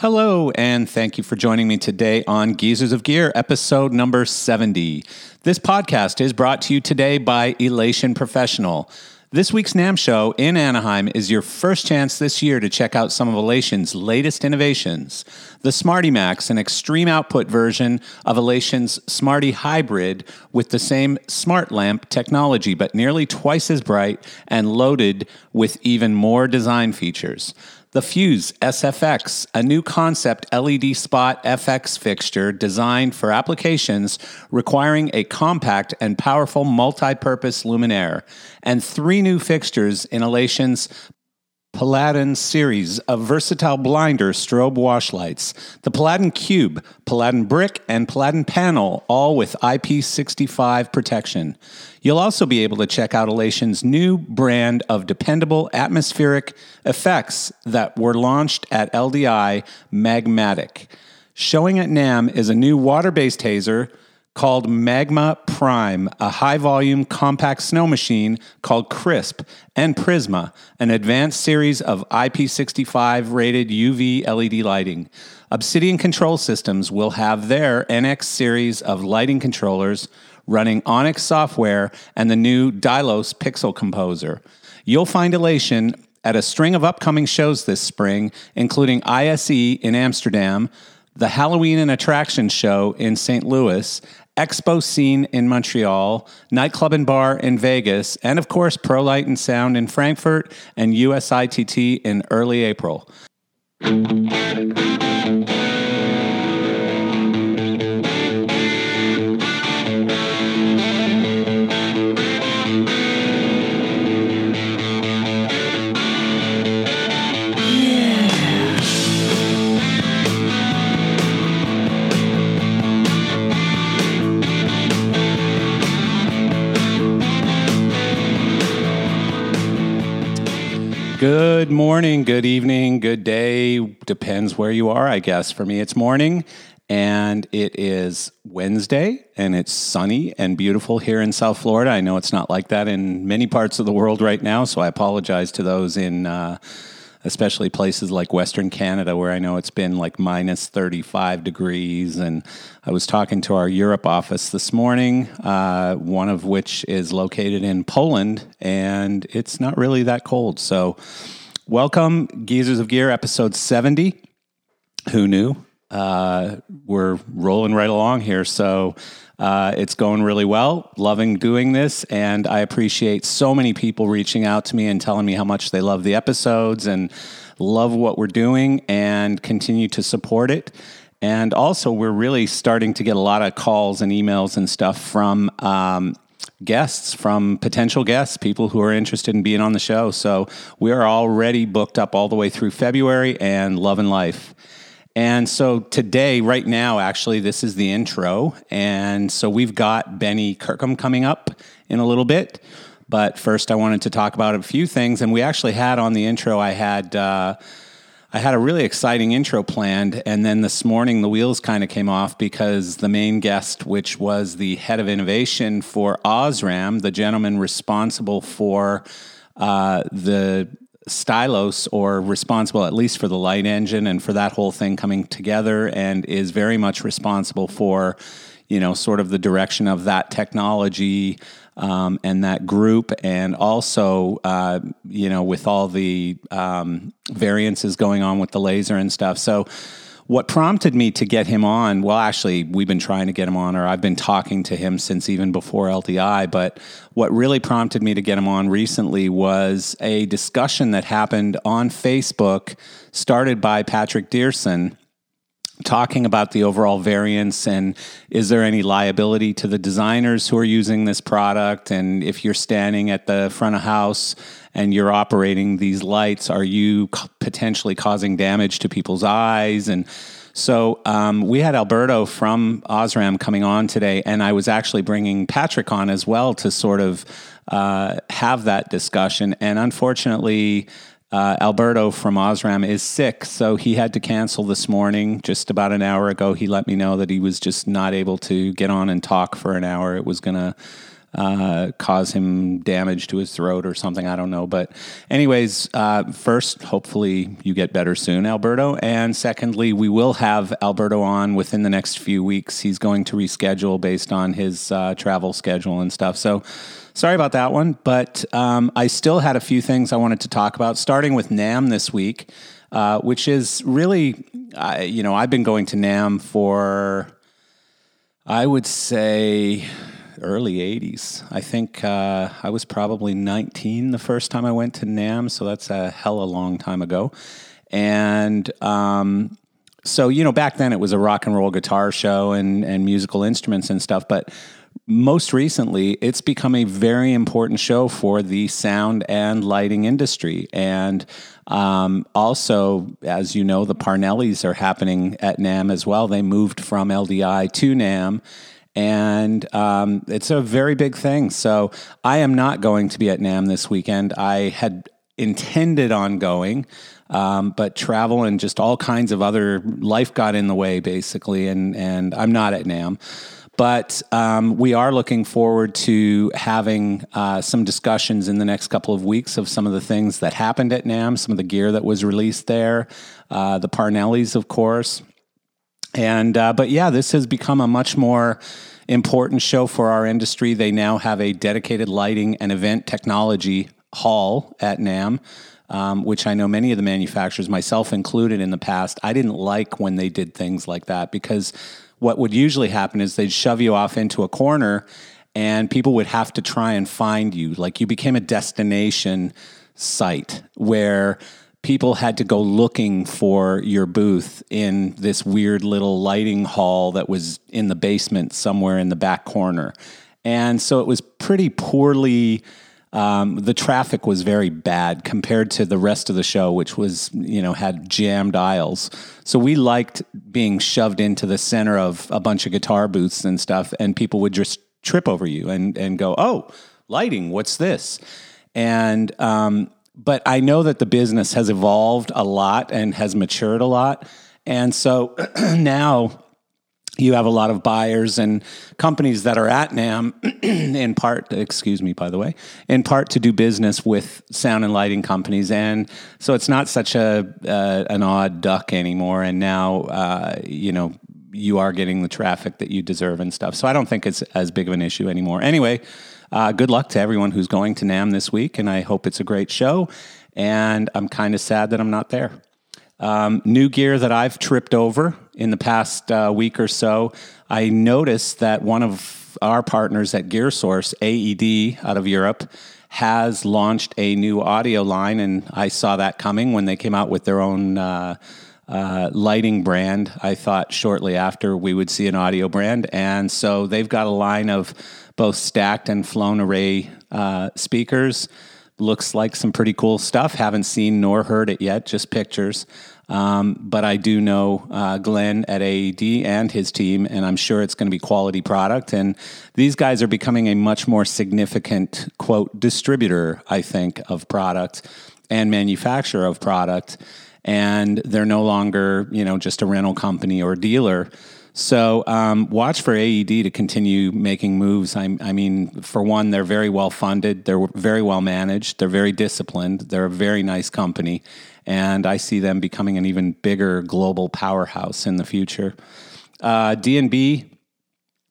Hello, and thank you for joining me today on Geezers of Gear, episode number 70. This podcast is brought to you today by Elation Professional. This week's NAMM show in Anaheim is your first chance this year to check out some of Elation's latest innovations. The Smarty Max, an extreme output version of Elation's Smarty Hybrid with the same smart lamp technology, but nearly twice as bright and loaded with even more design features. The Fuse SFX, a new concept LED spot FX fixture designed for applications requiring a compact and powerful multi purpose luminaire, and three new fixtures in Elation's Paladin series of versatile blinder strobe wash lights, the Paladin Cube, Paladin Brick, and Paladin Panel, all with IP65 protection. You'll also be able to check out Elation's new brand of dependable atmospheric effects that were launched at LDI Magmatic. Showing at NAMM is a new water based hazer called Magma Prime, a high volume compact snow machine called Crisp, and Prisma, an advanced series of IP65 rated UV LED lighting. Obsidian Control Systems will have their NX series of lighting controllers running Onyx software and the new Dylos Pixel Composer. You'll find Elation at a string of upcoming shows this spring, including ISE in Amsterdam, the Halloween and Attraction Show in St. Louis, Expo Scene in Montreal, Nightclub and Bar in Vegas, and of course, Pro Light and Sound in Frankfurt and USITT in early April. Good morning, good evening, good day. Depends where you are, I guess. For me, it's morning, and it is Wednesday, and it's sunny and beautiful here in South Florida. I know it's not like that in many parts of the world right now, so I apologize to those in. Uh, especially places like Western Canada, where I know it's been like minus 35 degrees. And I was talking to our Europe office this morning, uh, one of which is located in Poland, and it's not really that cold. So, welcome, Geezers of Gear, episode 70. Who knew? Uh, we're rolling right along here. So, uh, it's going really well. Loving doing this. And I appreciate so many people reaching out to me and telling me how much they love the episodes and love what we're doing and continue to support it. And also, we're really starting to get a lot of calls and emails and stuff from um, guests, from potential guests, people who are interested in being on the show. So we are already booked up all the way through February and loving life. And so today, right now, actually, this is the intro. And so we've got Benny Kirkham coming up in a little bit. But first, I wanted to talk about a few things. And we actually had on the intro, I had. Uh, I had a really exciting intro planned, and then this morning the wheels kind of came off because the main guest, which was the head of innovation for Osram, the gentleman responsible for uh, the Xtylos or responsible at least for the light engine and for that whole thing coming together and is very much responsible for you know sort of the direction of that technology um, and that group. And also uh, you know with all the um, variances going on with the laser and stuff. So what prompted me to get him on, well, actually, we've been trying to get him on, or I've been talking to him since even before LDI, but what really prompted me to get him on recently was a discussion that happened on Facebook, started by Patrick Dierson talking about the overall variance and is there any liability to the designers who are using this product and if you're standing at the front of house and you're operating these lights are you potentially causing damage to people's eyes and so um, we had Alberto from Osram coming on today, and I was actually bringing Patrick on as well to sort of uh, have that discussion. And unfortunately, uh, Alberto from Osram is sick, so he had to cancel this morning. Just about an hour ago, he let me know that he was just not able to get on and talk for an hour. It was going to uh, cause him damage to his throat or something. I don't know. But, anyways, uh, first, hopefully you get better soon, Alberto. And secondly, we will have Alberto on within the next few weeks. He's going to reschedule based on his uh, travel schedule and stuff. So, sorry about that one. But um, I still had a few things I wanted to talk about, starting with NAMM this week. Uh, which is really, uh, you know, I've been going to NAMM for, I would say, early 80s. I think uh, I was probably 19 the first time I went to NAMM, so that's a hell of a long time ago. And um, so, you know, back then it was a rock and roll guitar show and, and musical instruments and stuff, but most recently, it's become a very important show for the sound and lighting industry. And um, also, as you know, the Parnellis are happening at NAMM as well. They moved from LDI to NAMM. and um, it's a very big thing. So I am not going to be at NAMM this weekend. I had intended on going, um, but travel and just all kinds of other life got in the way, basically, and and I'm not at NAMM. But um, we are looking forward to having uh, some discussions in the next couple of weeks of some of the things that happened at NAMM, some of the gear that was released there, uh, the Parnellis, of course. And uh, but yeah, this has become a much more important show for our industry. They now have a dedicated lighting and event technology hall at NAMM. Um, which I know many of the manufacturers, myself included in the past, I didn't like when they did things like that because what would usually happen is they'd shove you off into a corner and people would have to try and find you. Like you became a destination site where people had to go looking for your booth in this weird little lighting hall that was in the basement somewhere in the back corner. And so it was pretty poorly. Um, the traffic was very bad compared to the rest of the show, which was, you know, had jammed aisles. So we liked being shoved into the center of a bunch of guitar booths and stuff, and people would just trip over you and, and go, oh, lighting, what's this? And um, but I know that the business has evolved a lot and has matured a lot. And so now you have a lot of buyers and companies that are at NAMM in part, excuse me, by the way, in part to do business with sound and lighting companies. And so it's not such a uh, an odd duck anymore. And now, uh, you know, you are getting the traffic that you deserve and stuff. So I don't think it's as big of an issue anymore. Anyway, uh, good luck to everyone who's going to NAMM this week, and I hope it's a great show. And I'm kind of sad that I'm not there. Um, new gear that I've tripped over in the past uh, week or so. I noticed that one of our partners at GearSource, AED out of Europe, has launched a new audio line, and I saw that coming when they came out with their own. Uh, uh, lighting brand. I thought shortly after we would see an audio brand. And so they've got a line of both stacked and flown array uh, speakers. Looks like some pretty cool stuff. Haven't seen nor heard it yet, just pictures. Um, but I do know uh, Glenn at AED and his team, and I'm sure it's going to be quality product. And these guys are becoming a much more significant, quote, distributor, I think, of product and manufacturer of product. And they're no longer, you know, just a rental company or dealer. So um, watch for AED to continue making moves. I, I, mean, for one, they're very well funded, they're very well managed, they're very disciplined, they're a very nice company, and I see them becoming an even bigger global powerhouse in the future. Uh, DNB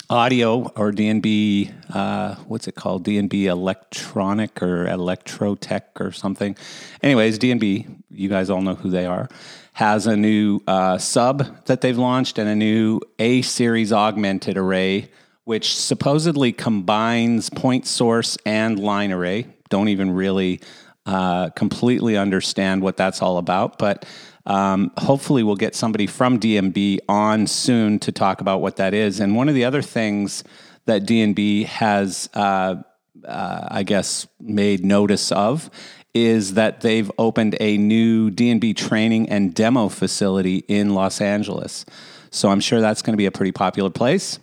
audio or DNB, uh, what's it called? DNB Electronic or Electrotech or something. Anyways, DNB, you guys all know who they are has a new uh, sub that they've launched and a new A series augmented array, which supposedly combines point source and line array. Don't even really uh, completely understand what that's all about, but um, hopefully we'll get somebody from DNB on soon to talk about what that is. And one of the other things that DNB has, uh, uh, I guess, made notice of is that they've opened a new DNB training and demo facility in Los Angeles. So I'm sure that's going to be a pretty popular place.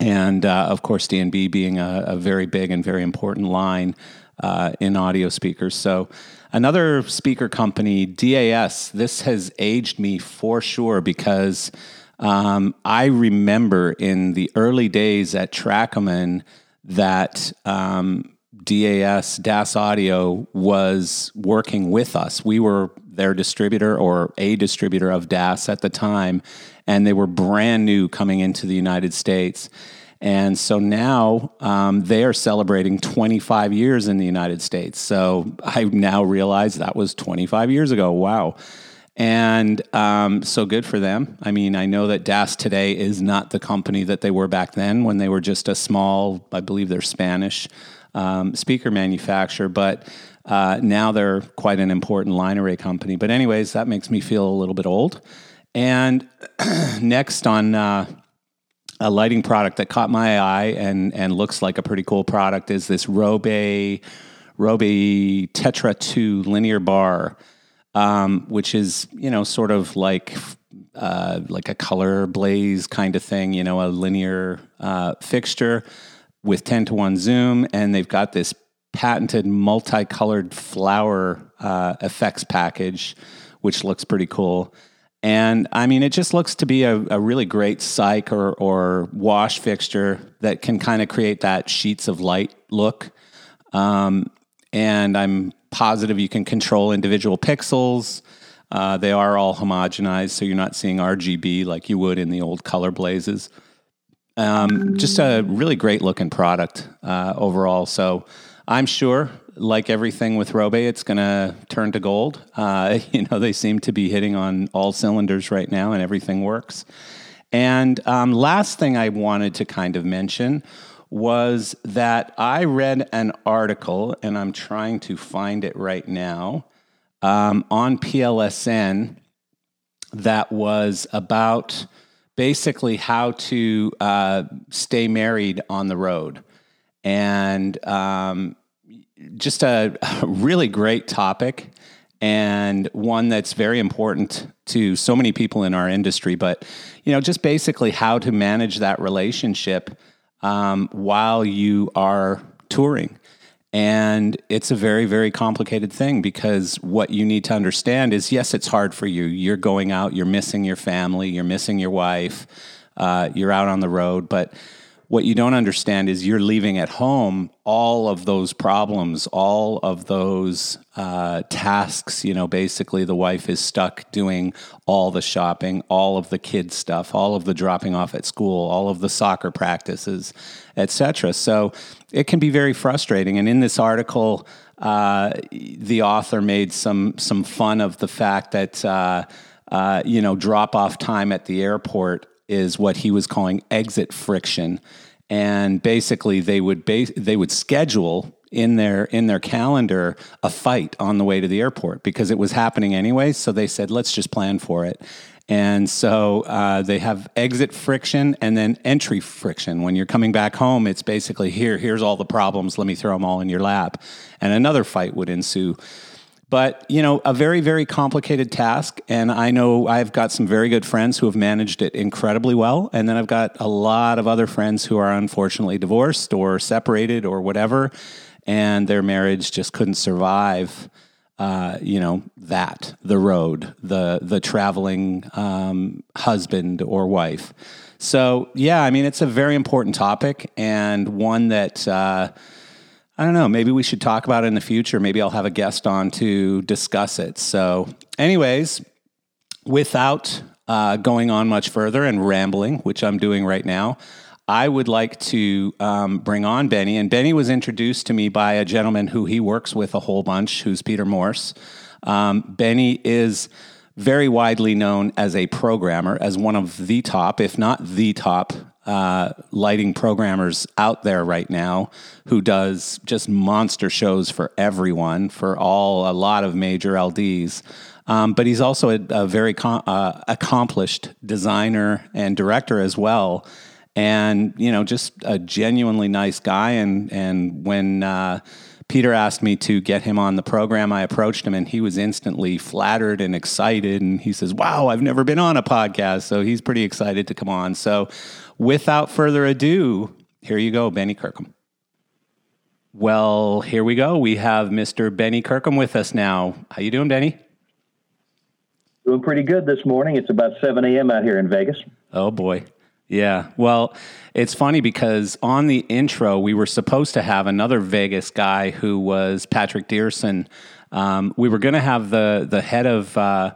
And uh, of course, DNB being a, a, very big and very important line uh, in audio speakers. So another speaker company, DAS, this has aged me for sure because um, I remember in the early days at Trackman that um, DAS, DAS Audio was working with us. We were their distributor or a distributor of DAS at the time, and they were brand new coming into the United States. And so now um, they are celebrating 25 years in the United States. So I now realize that was 25 years ago. Wow. And um, so good for them. I mean, I know that DAS today is not the company that they were back then when they were just a small, I believe they're Spanish um, speaker manufacturer, but uh, now they're quite an important line array company. But, anyways, that makes me feel a little bit old. And next on uh, a lighting product that caught my eye and, and looks like a pretty cool product is this Robe, Robe Tetra 2 linear bar um, which is you know sort of like uh, like a ColorBlaze kind of thing, you know, a linear uh, fixture with ten to one zoom, and they've got this patented multicolored flower uh, effects package, which looks pretty cool. And I mean, it just looks to be a, a really great cyc or, or wash fixture that can kind of create that sheets of light look. Um, and I'm positive you can control individual pixels. Uh, they are all homogenized, so you're not seeing RGB like you would in the old ColorBlazes. Um, just a really great looking product uh, overall. So I'm sure, like everything with Robe, it's going to turn to gold. Uh, you know, they seem to be hitting on all cylinders right now, and everything works. And um, last thing I wanted to kind of mention was that I read an article, and I'm trying to find it right now, um, on PLSN that was about basically how to uh, stay married on the road. And um, just a, really great topic and one that's very important to so many people in our industry. But, you know, just basically how to manage that relationship um, while you are touring. And it's a very, very complicated thing because what you need to understand is yes, it's hard for you. You're going out, you're missing your family, you're missing your wife, uh, you're out on the road. But what you don't understand is you're leaving at home all of those problems, all of those uh, tasks. You know, basically, the wife is stuck doing all the shopping, all of the kids' stuff, all of the dropping off at school, all of the soccer practices, etc. So it can be very frustrating. And in this article, uh, the author made some some fun of the fact that. Uh, uh you know, drop off time at the airport is what he was calling exit friction, and basically they would they would schedule in their in their calendar a fight on the way to the airport because it was happening anyway. So they said, let's just plan for it. And so uh, they have exit friction and then entry friction. When you're coming back home, it's basically here, here's all the problems. Let me throw them all in your lap. And another fight would ensue. But, you know, a very, very complicated task. And I know I've got some very good friends who have managed it incredibly well. And then I've got a lot of other friends who are unfortunately divorced or separated or whatever. And their marriage just couldn't survive. Uh, you know that the road, the the traveling um, husband or wife. So yeah, I mean it's a very important topic and one that uh, I don't know. Maybe we should talk about it in the future. Maybe I'll have a guest on to discuss it. So, anyways, without uh, going on much further and rambling, which I'm doing right now, I would like to um, bring on Benny. And Benny was introduced to me by a gentleman who he works with a whole bunch, who's Peter Morse. Um, Benny is very widely known as a programmer, as one of the top, if not the top, uh, lighting programmers out there right now who does just monster shows for everyone, for all, a lot of major LDs. Um, but he's also a, a very com- uh, accomplished designer and director as well. And, you know, just a genuinely nice guy. And, and when, uh, Peter asked me to get him on the program. I approached him and he was instantly flattered and excited. And he says, Wow, I've never been on a podcast. So he's pretty excited to come on. So without further ado, here you go, Benny Kirkham. Well, here we go. We have Mr. Benny Kirkham with us now. How you doing, Benny? Doing pretty good this morning. It's about 7 a.m. out here in Vegas. Oh boy. Yeah. Well, it's funny because on the intro, we were supposed to have another Vegas guy who was Patrick Dierson. Um, we were going to have the the head of uh,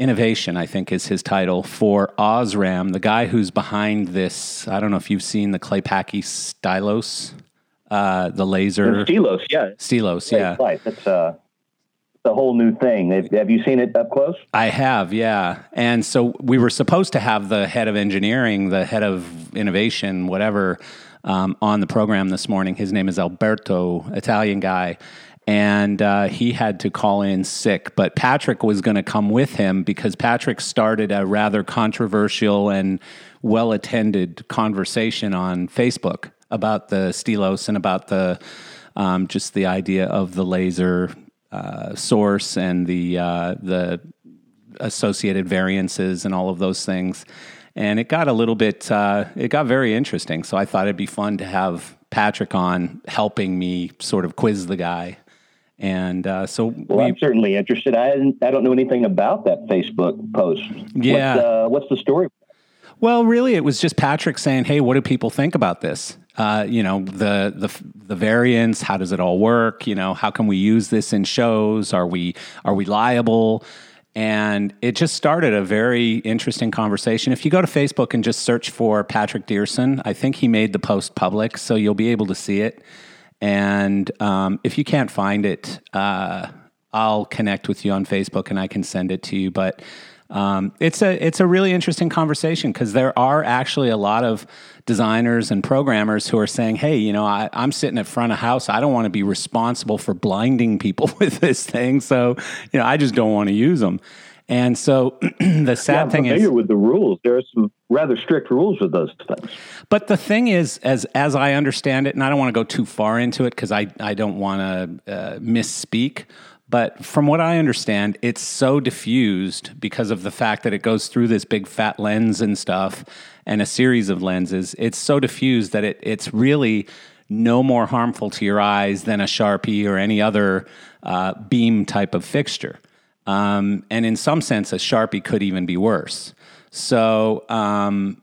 innovation, I think is his title for Osram, the guy who's behind this. I don't know if you've seen the Claypaky Xtylos, uh, the laser. Xtylos, yeah. Xtylos, yeah. Right. That's uh, a whole new thing. Have you seen it up close? I have, yeah. And so we were supposed to have the head of engineering, the head of innovation, whatever, um, on the program this morning. His name is Alberto, Italian guy. And uh, he had to call in sick, but Patrick was going to come with him because Patrick started a rather controversial and well attended conversation on Facebook about the Xtylos and about the um, just the idea of the laser uh, source and the uh, the associated variances and all of those things. And it got a little bit, uh, it got very interesting. So I thought it'd be fun to have Patrick on helping me sort of quiz the guy. And uh, so, well, we, I'm certainly interested. I I don't know anything about that Facebook post. Yeah, what's, uh, what's the story? Well, really, it was just Patrick saying, "Hey, what do people think about this? Uh, you know, the the the variants. How does it all work? You know, how can we use this in shows? Are we are we liable?" And it just started a very interesting conversation. If you go to Facebook and just search for Patrick Dierson, I think he made the post public, so you'll be able to see it. And um, if you can't find it, uh, I'll connect with you on Facebook and I can send it to you. But um, it's a it's a really interesting conversation because there are actually a lot of designers and programmers who are saying, "Hey, you know, I, am sitting at front of house. I don't want to be responsible for blinding people with this thing. So, you know, I just don't want to use them." And so the sad yeah, I'm thing familiar is, with the rules. There are some rather strict rules with those things. But the thing is, as as I understand it, and I don't want to go too far into it because I I don't want to uh, misspeak. But from what I understand, it's so diffused because of the fact that it goes through this big fat lens and stuff and a series of lenses. It's so diffused that it, it's really no more harmful to your eyes than a Sharpie or any other uh, beam type of fixture. Um, and in some sense, a Sharpie could even be worse. So, um,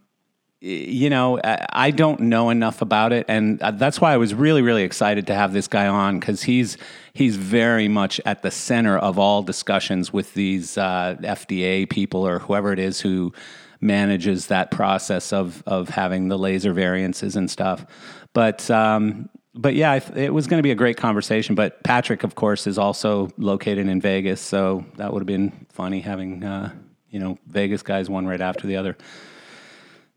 you know, I don't know enough about it, and uh, that's why I was really, really excited to have this guy on because he's he's very much at the center of all discussions with these uh, FDA people or whoever it is who manages that process of of having the laser variances and stuff. But um, but yeah, it was going to be a great conversation. But Patrick, of course, is also located in Vegas, so that would have been funny having uh, you know Vegas guys one right after the other.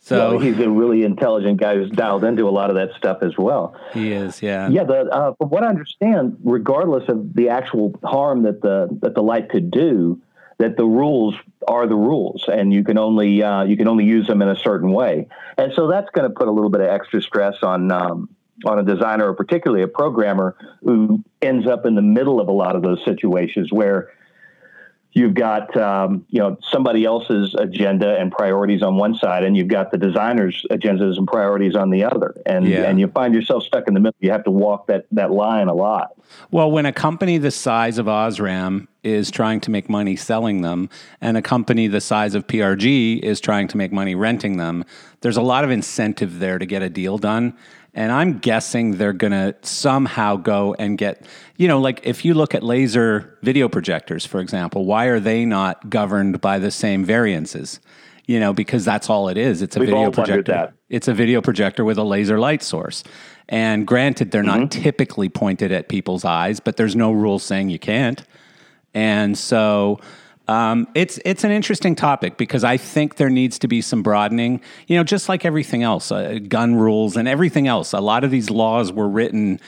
So well, he's a really intelligent guy who's dialed into a lot of that stuff as well. He is, yeah. Yeah, the, uh, from what I understand, regardless of the actual harm that the that the light could do, that the rules are the rules, and you can only uh, you can only use them in a certain way. And so that's going to put a little bit of extra stress on um, on a designer, or particularly a programmer, who ends up in the middle of a lot of those situations where you've got um, you know somebody else's agenda and priorities on one side, and you've got the designer's agendas and priorities on the other, and yeah. and you find yourself stuck in the middle. You have to walk that that line a lot. Well, when a company the size of Osram is trying to make money selling them, and a company the size of PRG is trying to make money renting them, there's a lot of incentive there to get a deal done. And I'm guessing they're going to somehow go and get, you know, like if you look at laser video projectors, for example, why are they not governed by the same variances? You know, because that's all it is. It's a We've video projector. It's a video projector with a laser light source. And granted, they're mm-hmm. not typically pointed at people's eyes, but there's no rule saying you can't. And so um, it's it's an interesting topic because I think there needs to be some broadening. You know, just like everything else, uh, gun rules and everything else. A lot of these laws were written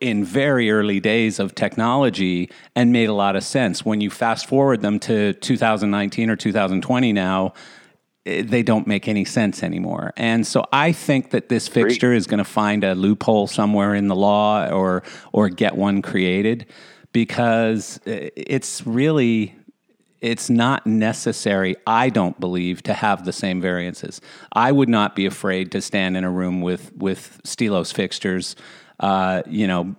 in very early days of technology and made a lot of sense. When you fast forward them to 2019 or 2020 now, eh, they don't make any sense anymore. And so I think that this fixture is going to find a loophole somewhere in the law or or get one created because eh, it's really it's not necessary, I don't believe, to have the same variances. I would not be afraid to stand in a room with with Xtylos fixtures, uh, you know,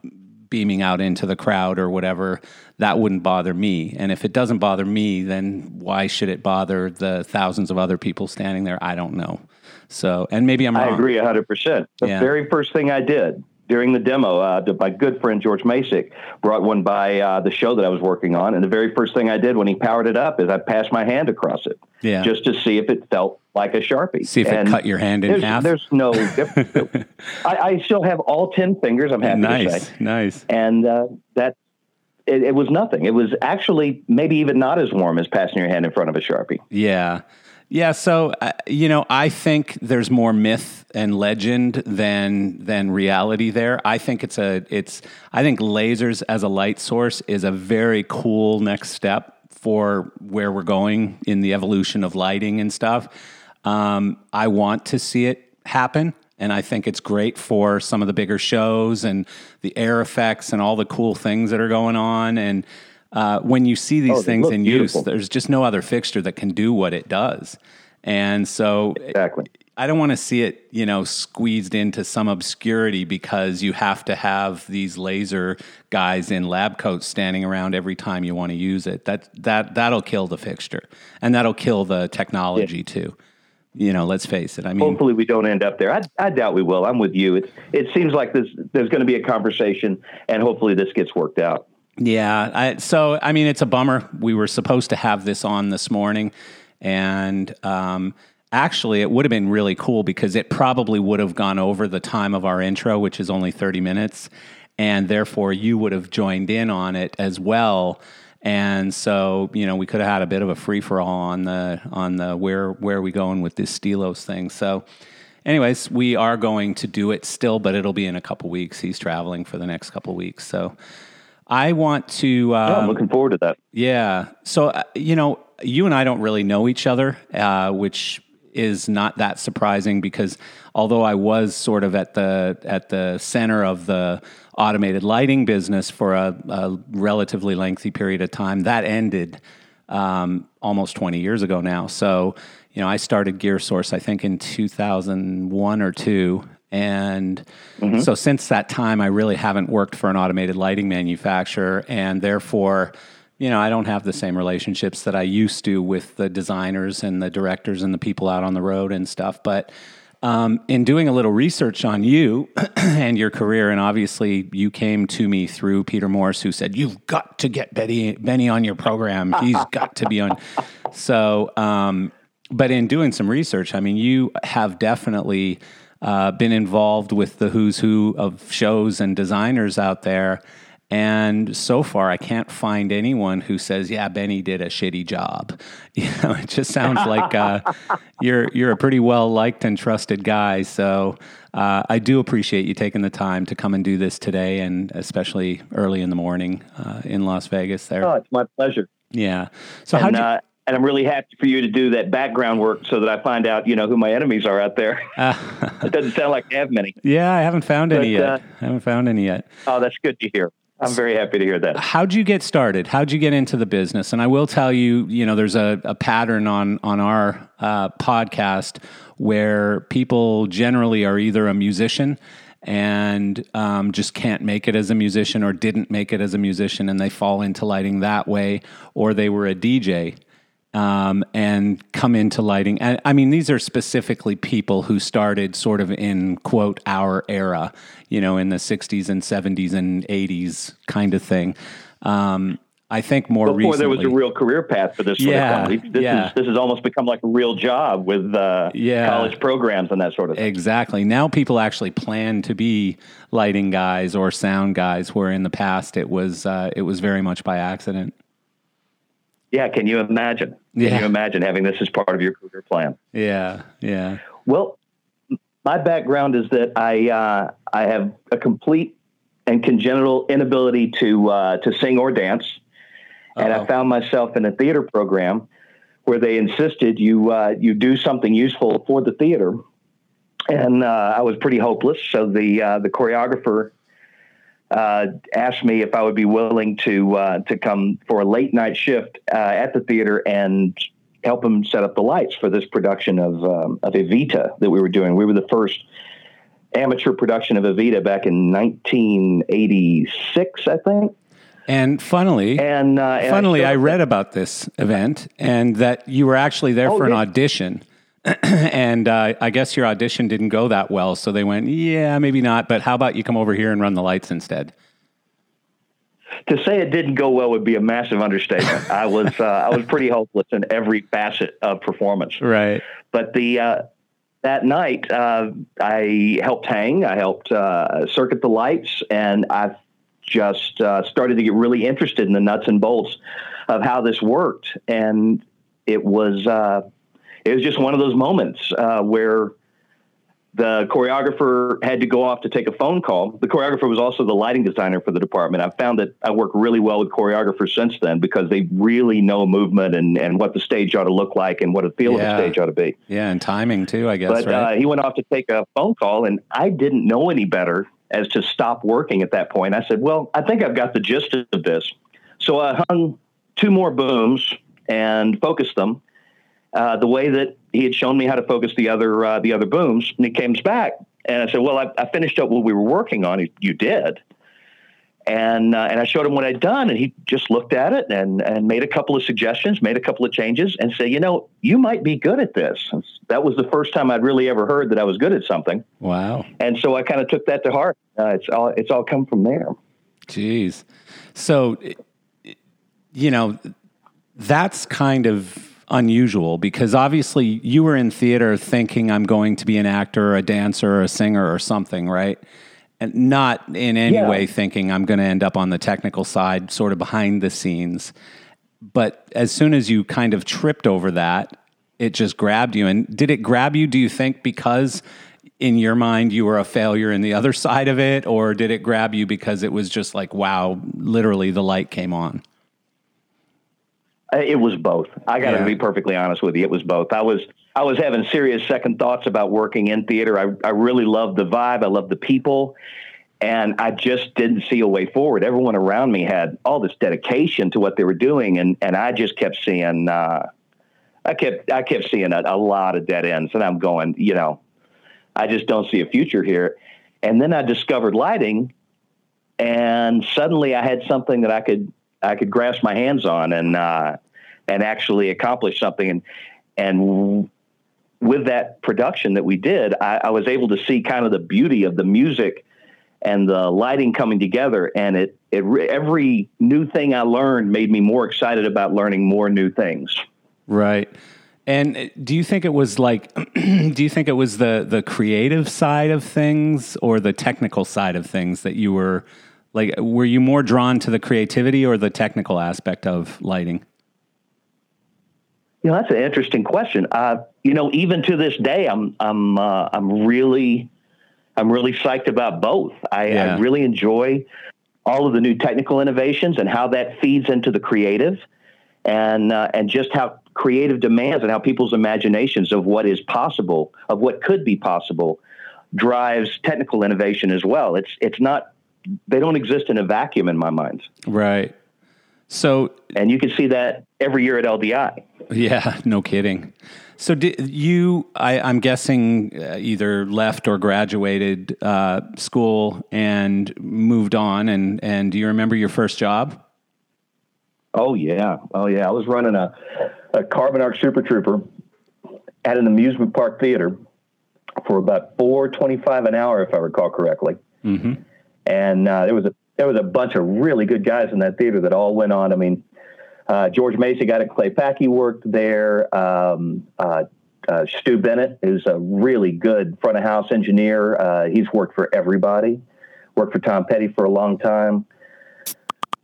beaming out into the crowd or whatever. That wouldn't bother me. And if it doesn't bother me, then why should it bother the thousands of other people standing there? I don't know. So, and maybe I'm wrong. I agree 100%. The Yeah. very first thing I did during the demo, uh, my good friend George Masick brought one by uh, the show that I was working on. And the very first thing I did when he powered it up is I passed my hand across it Yeah. just to see if it felt like a Sharpie. See if it cut your hand in there's, half. There's no difference. I, I still have all 10 fingers, I'm happy to nice, say. nice. And uh, that. It, it was nothing. It was actually maybe even not as warm as passing your hand in front of a sharpie. Yeah. Yeah, so uh, you know, I think there's more myth and legend than than reality there. I think it's a it's I think lasers as a light source is a very cool next step for where we're going in the evolution of lighting and stuff. Um, I want to see it happen. And I think it's great for some of the bigger shows and the air effects and all the cool things that are going on. And uh, when you see these Oh, things in beautiful. use, there's just no other fixture that can do what it does. And so Exactly. I don't want to see it, you know, squeezed into some obscurity because you have to have these laser guys in lab coats standing around every time you want to use it. That that that'll kill the fixture, and that'll kill the technology too. You know, let's face it. I mean, Hopefully, we don't end up there. I, I doubt we will. I'm with you. It, it seems like this, there's going to be a conversation, and hopefully, this gets worked out. Yeah. I, so, I mean, it's a bummer. We were supposed to have this on this morning, and um, actually, it would have been really cool because it probably would have gone over the time of our intro, which is only 30 minutes. And therefore, you would have joined in on it as well. And so, you know, we could have had a bit of a free for all on the on the where where are we going with this Xtylos thing. So, anyways, we are going to do it still, but it'll be in a couple weeks. He's traveling for the next couple weeks, so I want to. Oh, I'm Um, looking forward to that. yeah. So, uh, you know, you and I don't really know each other, uh, which is not that surprising because although I was sort of at the at the center of the automated lighting business for a, a relatively lengthy period of time, that ended um, almost 20 years ago now. So, you know, I started Gear Source, I think, in 2001 or two. And so since that time, I really haven't worked for an automated lighting manufacturer. And therefore, you know, I don't have the same relationships that I used to with the designers and the directors and the people out on the road and stuff. But um, in doing a little research on you and your career, and obviously you came to me through Peter Morse, who said you've got to get Betty Benny on your program. He's got to be on. So, um, but in doing some research, I mean, you have definitely uh, been involved with the who's who of shows and designers out there. And so far, I can't find anyone who says, "Yeah, Benny did a shitty job." You know, it just sounds like uh, you're you're a pretty well liked and trusted guy. So uh, I do appreciate you taking the time to come and do this today, and especially early in the morning uh, in Las Vegas. There, Oh, it's my pleasure. yeah. So how you? Uh, and I'm really happy for you to do that background work so that I find out, you know, who my enemies are out there. it doesn't sound like I have many. yeah, I haven't found any yet. uh, I haven't found any yet. Oh, that's good to hear. I'm very happy to hear that. how'd you get started? How'd you get into the business? And I will tell you, you know, there's a, a pattern on on our uh, podcast where people generally are either a musician and um, just can't make it as a musician, or didn't make it as a musician, and they fall into lighting that way, or they were a DJ um, and come into lighting. And I mean, these are specifically people who started sort of in quote our era, you know, in the '60s and '70s and '80s kind of thing. Um, I think more Before recently, there was a real career path for this sort Yeah, of. This, yeah. is, this has almost become like a real job with uh, Yeah. college programs and that sort of thing. Exactly. Now people actually plan to be lighting guys or sound guys, where in the past it was uh, it was very much by accident. Yeah, can you imagine? Can you imagine having this as part of your career plan? Yeah, yeah, Well, my background is that I uh, I have a complete and congenital inability to uh, to sing or dance, and Uh-oh. I found myself in a theater program where they insisted you uh, you do something useful for the theater, and uh, I was pretty hopeless. So the uh, the choreographer uh, asked me if I would be willing to uh, to come for a late night shift uh, at the theater and help him set up the lights for this production of um, of Evita that we were doing. We were the first amateur production of Evita back in 1986, I think. And funnily, And, uh, and funnily, I, showed- read about this event and that you were actually there Oh, for an yeah. audition. and uh, I guess your audition didn't go that well. So they went, yeah, maybe not. But how about you come over here and run the lights instead? To say it didn't go well would be a massive understatement. I was uh, I was pretty hopeless in every facet of performance. Right. But the uh, that night, uh, I helped hang. I helped uh, circuit the lights, and I just uh, started to get really interested in the nuts and bolts of how this worked. And it was uh, it was just one of those moments uh, where the choreographer had to go off to take a phone call. The choreographer was also the lighting designer for the department. I've found that I work really well with choreographers since then because they really know movement and, and what the stage ought to look like and what the feel yeah. of the stage ought to be. Yeah, and timing too, I guess. But right? uh, he went off to take a phone call, and I didn't know any better as to stop working at that point. I said, Well, I think I've got the gist of this. So I hung two more booms and focused them uh, the way that he had shown me how to focus the other uh, the other booms. And he comes back, and I said, "Well, I, I finished up what we were working on. He, you did." And uh, and I showed him what I'd done, and he just looked at it and and made a couple of suggestions, made a couple of changes, and said, "You know, you might be good at this." And that was the first time I'd really ever heard that I was good at something. Wow! And so I kind of took that to heart. Uh, it's all it's all come from there. Jeez. So, you know, that's kind of unusual because obviously you were in theater thinking I'm going to be an actor, or a dancer, or a singer, or something, right? And not in any yeah. way thinking I'm going to end up on the technical side, sort of behind the scenes. But as soon as you kind of tripped over that, it just grabbed you. And did it grab you, do you think, because in your mind you were a failure in the other side of it? Or did it grab you because it was just like, wow, literally the light came on? Uh, it was both. I got to yeah. be perfectly honest with you. It was both. I was I was having serious second thoughts about working in theater. I I really loved the vibe. I loved the people, and I just didn't see a way forward. Everyone around me had all this dedication to what they were doing, and and I just kept seeing. Uh, I kept I kept seeing a, a lot of dead ends, and I'm going, you know, I just don't see a future here. And then I discovered lighting, and suddenly I had something that I could I could grasp my hands on and uh, and actually accomplish something. And and with that production that we did, I, I, was able to see kind of the beauty of the music and the lighting coming together. And it it every new thing I learned made me more excited about learning more new things. Right. And uh, do you think it was like, do you think it was the the creative side of things or the technical side of things that you were like, were you more drawn to the creativity or the technical aspect of lighting? You know, that's an interesting question. Uh, you know, even to this day, I'm I'm uh, I'm really I'm really psyched about both. I, yeah. I, really enjoy all of the new technical innovations and how that feeds into the creative, and uh, and just how creative demands and how people's imaginations of what is possible, of what could be possible, drives technical innovation as well. It's it's not they don't exist in a vacuum in my mind. Right. So, and you can see that every year at LDI. Yeah, no kidding. So, did you? I, am guessing uh, either left or graduated uh, school and moved on. And and do you remember your first job? Oh yeah, oh yeah. I was running a a Carbon Arc Super Trouper at an amusement park theater for about four twenty five an hour, if I recall correctly. Mm-hmm and uh, there was a there was a bunch of really good guys in that theater that all went on. I mean, uh, George Macy got it. Claypaky worked there. Um, uh, uh, Stu Bennett is a really good front of house engineer. Uh, he's worked for everybody. Worked for Tom Petty for a long time.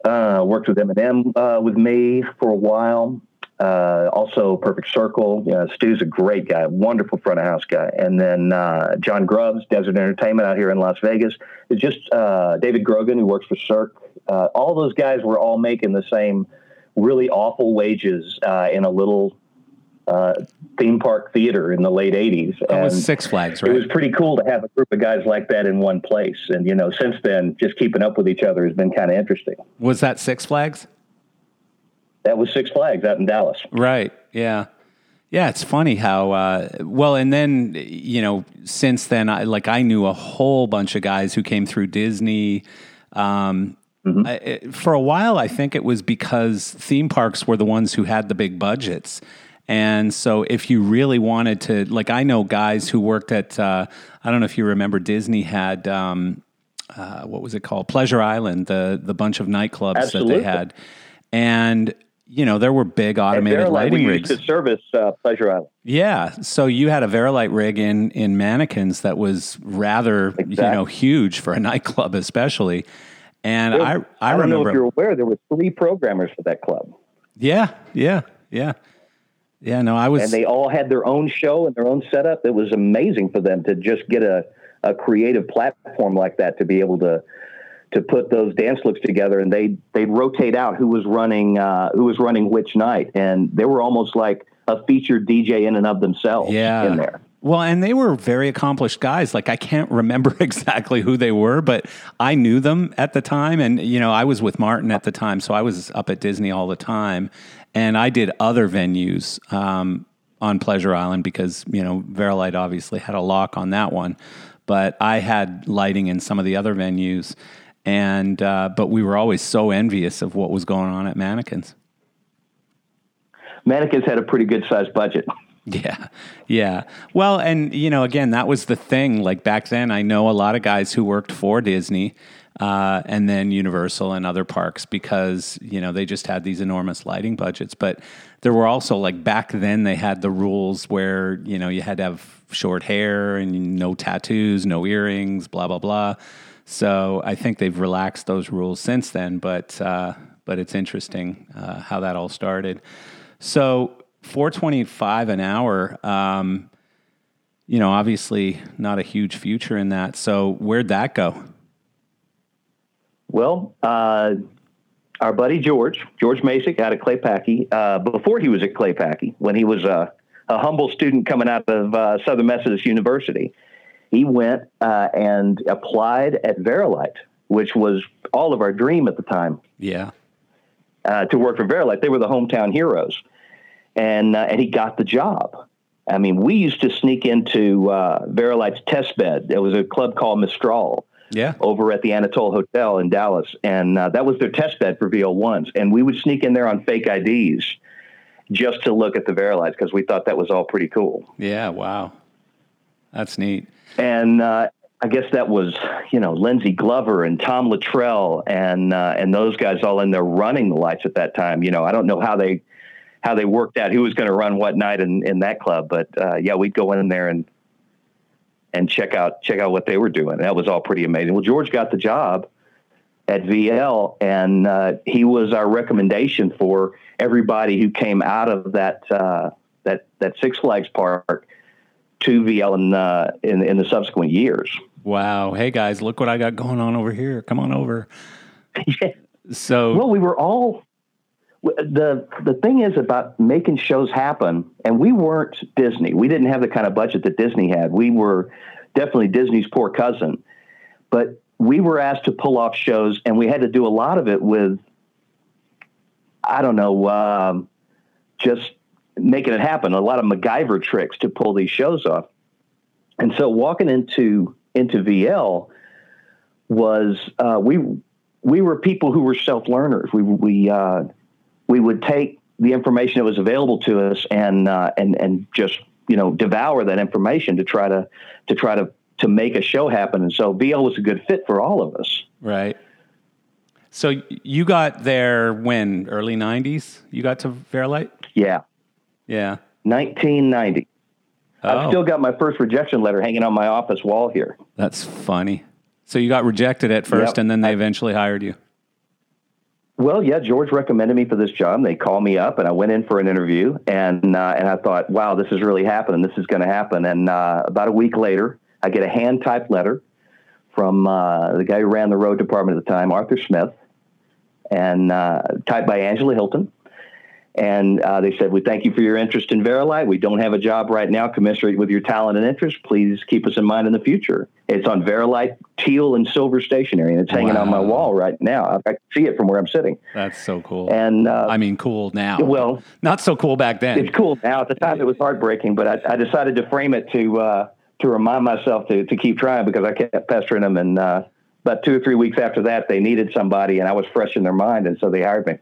Uh, worked with Eminem with me for a while. Uh, also, Perfect Circle. You know, Stu's a great guy, wonderful front of house guy. And then uh, John Grubbs, Desert Entertainment out here in Las Vegas. It's just uh, David Grogan, who works for Cirque. Uh, all those guys were all making the same really awful wages uh, in a little uh, theme park theater in the late 80s. That and was Six Flags, right? It was pretty cool to have a group of guys like that in one place. And, you know, since then, just keeping up with each other has been kind of interesting. Was that Six Flags? That was Six Flags out in Dallas. Right. Yeah. Yeah, it's funny how uh, well, and then you know, since then, I like I knew a whole bunch of guys who came through Disney. Um, mm-hmm. I, for a while, I think it was because theme parks were the ones who had the big budgets, And so, if you really wanted to, like, I know guys who worked at, uh, I don't know if you remember, Disney had, um, uh, what was it called? Pleasure Island, the, the bunch of nightclubs Absolutely. that they had. And, you know, there were big automated lighting rigs. to service uh, Pleasure Island. Yeah. So you had a Vari-Lite rig in in mannequins that was rather you know huge for a nightclub, especially. And I I, I don't know remember. if you're aware, there were three programmers for that club, yeah, yeah, yeah, yeah. No, I was. and they all had their own show and their own setup. It was amazing for them to just get a, a creative platform like that to be able to to put those dance looks together, and they they'd rotate out who was running uh, who was running which night, and they were almost like a featured DJ in and of themselves yeah. in there. Well, and they were very accomplished guys. Like I can't remember exactly who they were, but I knew them at the time. And you know, I was with Martin at the time, so I was up at Disney all the time. And I did other venues um, on Pleasure Island because you know Vari-Lite obviously had a lock on that one, but I had lighting in some of the other venues. And uh, but we were always so envious of what was going on at Mannequins. Mannequins had a pretty good sized budget. Yeah. Yeah. Well, and you know, again, that was the thing. Like back then, I know a lot of guys who worked for Disney uh, and then Universal and other parks because, you know, they just had these enormous lighting budgets. But there were also like back then they had the rules where, you know, you had to have short hair and no tattoos, no earrings, blah, blah, blah. So I think they've relaxed those rules since then, but uh, but it's interesting uh, how that all started. So 425 an hour, um, you know, obviously not a huge future in that. So where'd that go? Well, uh, our buddy George, George Masek out of Claypaky, uh, before he was at Claypaky, when he was a, a humble student coming out of uh, Southern Methodist University, he went uh, and applied at Vari-Lite, which was all of our dream at the time Yeah. uh, to work for Vari-Lite, They were the hometown heroes, and uh, and he got the job. I mean, we used to sneak into uh, Vari-Lite's test bed. There was a club called Mistral Yeah. over at the Anatole Hotel in Dallas, and uh, that was their test bed for VL1s. And we would sneak in there on fake IDs just to look at the Vari-Lites because we thought that was all pretty cool. Yeah. Wow. That's neat. And uh, I guess that was, you know, Lindsey Glover and Tom Luttrell and uh, and those guys all in there running the lights at that time. You know, I don't know how they how they worked out who was going to run what night in, in that club, but uh, yeah, we'd go in there and and check out check out what they were doing. That was all pretty amazing. Well, George got the job at VL, and uh, he was our recommendation for everybody who came out of that uh, that that Six Flags park to VL in, uh, in in the subsequent years. Wow. Hey guys, look what I got going on over here. Come on over. yeah. So Well, we were all the the thing is about making shows happen, and we weren't Disney. We didn't have the kind of budget that Disney had. We were definitely Disney's poor cousin, but we were asked to pull off shows, and we had to do a lot of it with I don't know, um, just making it happen. A lot of MacGyver tricks to pull these shows off, and so walking into into VL was uh, we we were people who were self learners. We we uh, we would take the information that was available to us and uh, and and just you know devour that information to try to to try to to make a show happen. And so VL was a good fit for all of us. right. So you got there when early '90s? You got to Vari-Lite? Yeah, Yeah. 1990. I've Oh, still got my first rejection letter hanging on my office wall here. that's funny. So you got rejected at first, Yep. and then they eventually hired you. Well, yeah, George recommended me for this job. They called me up, and I went in for an interview, and uh, and I thought, wow, this is really happening. This is going to happen. And uh, about a week later, I get a hand typed letter from uh, the guy who ran the road department at the time, Arthur Smith, and uh, typed by Angela Hilton. And uh, they said, "We thank you for your interest in Vari-Lite. We don't have a job right now commensurate with your talent and interest. Please keep us in mind in the future." It's on Vari-Lite teal and silver stationery, and it's hanging on my wall right now. I, I can see it from where I'm sitting. That's so cool. And uh, I mean, cool now. well, not so cool back then. it's cool now. At the time, it was heartbreaking, but I, I decided to frame it to uh, to remind myself to to keep trying because I kept pestering them. And uh, about two or three weeks after that, they needed somebody, and I was fresh in their mind, and so they hired me.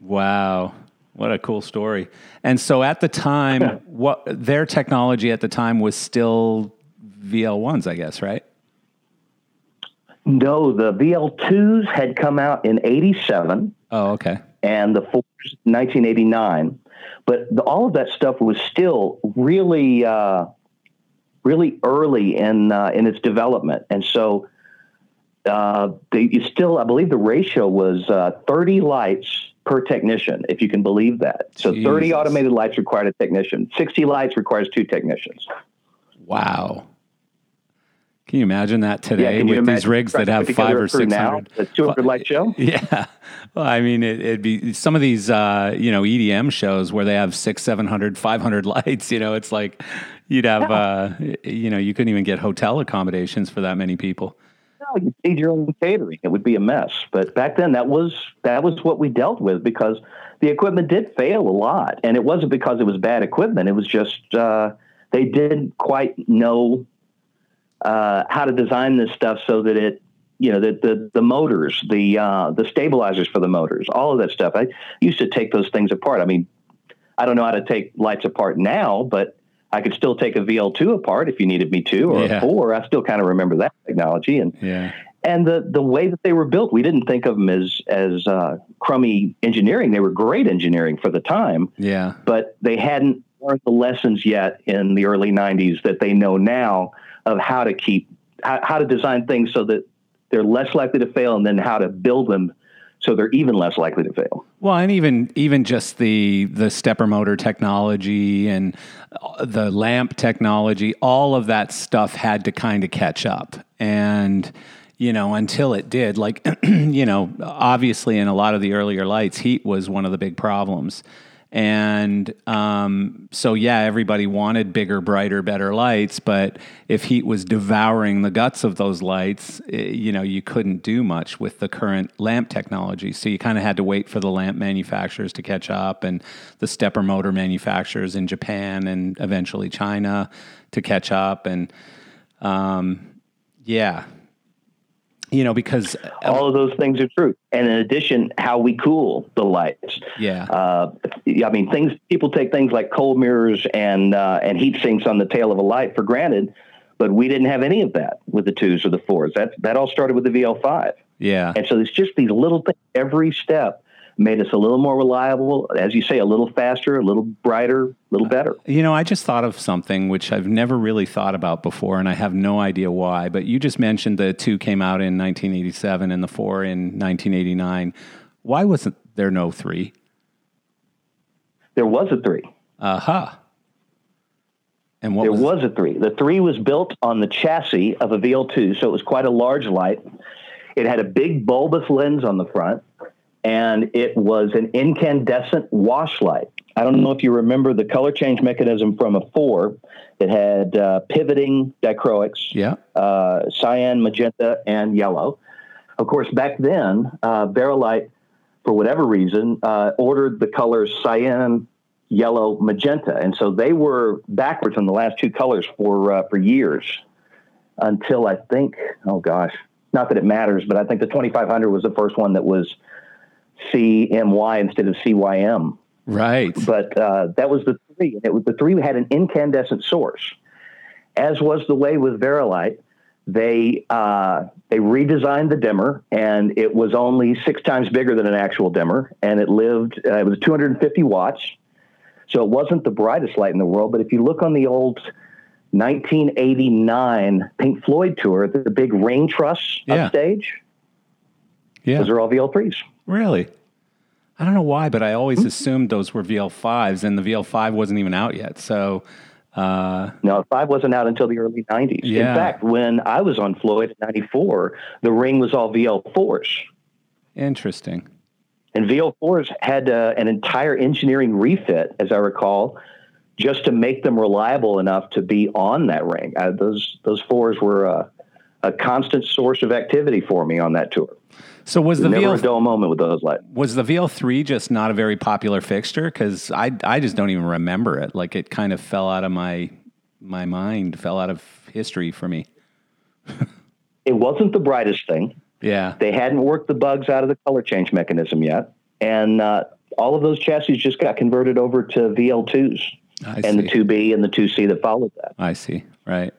Wow. What a cool story. And so at the time, what their technology at the time was still VL1s, I guess, right? No, the VL2s had come out in 87. Oh, okay. And the 4s 1989. But the, all of that stuff was still really, uh, really early in uh, in its development, and so uh, they, you still, I believe, the ratio was uh, 30 lights per technician, if you can believe that. So Jesus. 30 automated lights required a technician. 60 lights requires two technicians. Wow. Can you imagine that today yeah, with these rigs that have five or six hundred? The two hundred light show. Yeah, well, I mean, it, would be some of these, uh, you know, EDM shows where they have six, seven hundred, five hundred lights. You know, it's like you'd have, yeah. uh, you know, you couldn't even get hotel accommodations for that many people. No, you need your own catering. It would be a mess. But back then, that was that was what we dealt with because the equipment did fail a lot, and it wasn't because it was bad equipment. It was just uh, they didn't quite know uh, how to design this stuff so that it you know the the, the motors the uh, the stabilizers for the motors all of that stuff i used to take those things apart i mean i don't know how to take lights apart now but i could still take a vl2 apart if you needed me to or yeah. a 4 i still kind of remember that technology. And yeah. and the the way that they were built we didn't think of them as as uh, crummy engineering. They were great engineering for the time. Yeah. But they hadn't learned the lessons yet in the early 90s that they know now of how to keep how, how to design things so that they're less likely to fail, and then how to build them so they're even less likely to fail. Well, and even even just the the stepper motor technology and uh, the lamp technology, all of that stuff had to kind of catch up, and you know until it did, like you know, obviously in a lot of the earlier lights, heat was one of the big problems. And um, so, yeah, everybody wanted bigger, brighter, better lights. But if heat was devouring the guts of those lights, it, eh, you know, you couldn't do much with the current lamp technology. So you kind of had to wait for the lamp manufacturers to catch up and the stepper motor manufacturers in Japan and eventually China to catch up. And um, yeah, you know, because um, all of those things are true. And in addition, how we cool the lights. Yeah. Uh, I mean, things people take things like cold mirrors and uh, and heat sinks on the tail of a light for granted, but we didn't have any of that with the twos or the fours. That that all started with the VL5. Yeah. And so it's just these little things every step made us a little more reliable, as you say, a little faster, a little brighter, a little better. You know, I just thought of something which I've never really thought about before, and I have no idea why. But you just mentioned the two came out in 1987 and the four in 1989. Why wasn't there no three? There was a three. Aha. Uh-huh. And what was there was, was a three. The three was built on the chassis of a VL2, so it was quite a large light. It had a big bulbous lens on the front and it was an incandescent wash light. I don't know if you remember the color change mechanism from a four. It had uh, pivoting dichroics, yeah, uh, cyan, magenta, and yellow. Of course, back then, uh, Vari-Lite, for whatever reason, uh, ordered the colors cyan, yellow, magenta, and so they were backwards on the last two colors for uh, for years until I think, oh gosh, not that it matters, but I think the 2500 was the first one that was CMY instead of CYM. Right. But uh, that was the three. It was the three had an incandescent source, as was the way with Vari-Lite. They uh, they redesigned the dimmer, and it was only six times bigger than an actual dimmer, and it lived. Uh, it was 250 watts, so it wasn't the brightest light in the world. But if you look on the old 1989 Pink Floyd tour, the, the big ring truss yeah. upstage, yeah. those are all VL3s. Really? I don't know why, but I always assumed those were VL5s, and the VL5 wasn't even out yet. So, uh, no, five wasn't out until the early '90s. Yeah. In fact, when I was on Floyd in '94, the ring was all VL4s. Interesting. And VL4s had uh, an entire engineering refit, as I recall, just to make them reliable enough to be on that ring. Uh, those those fours were uh, a constant source of activity for me on that tour. So was the never VL, a dull moment with those lights. Was the VL3 just not a very popular fixture? Because I I just don't even remember it. Like it kind of fell out of my my mind, fell out of history for me. it wasn't the brightest thing. Yeah, they hadn't worked the bugs out of the color change mechanism yet, and uh, all of those chassis just got converted over to VL2s I and see. the 2B and the 2C that followed that. I see. Right.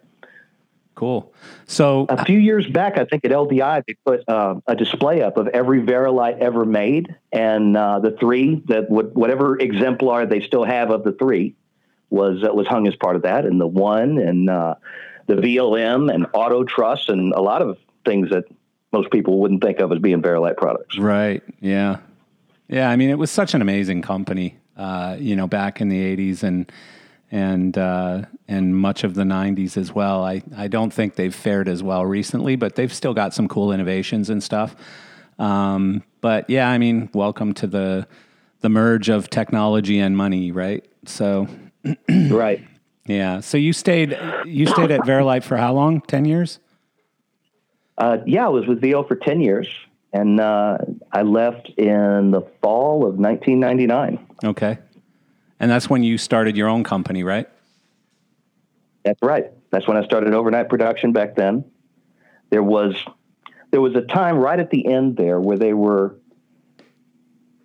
Cool. So A few years back, I think at LDI, they put uh, a display up of every Vari-Lite ever made, and uh, the three that would, whatever exemplar they still have of the three was uh, was hung as part of that, and the one and uh, the VLM and Auto Truss and a lot of things that most people wouldn't think of as being Vari-Lite products. Right. Yeah. Yeah. I mean, it was such an amazing company, uh, you know, back in the 80s and, and, uh, and much of the 90s as well. I, I don't think they've fared as well recently, but they've still got some cool innovations and stuff. Um, but yeah, I mean, welcome to the, the merge of technology and money, right? So, right. yeah. So you stayed, you stayed at Vari-Lite for how long? 10 years? Uh, yeah, I was with VO for 10 years, and uh, I left in the fall of 1999. Okay. And that's when you started your own company, right? That's right. That's when I started overnight production back then. There was there was a time right at the end there where they were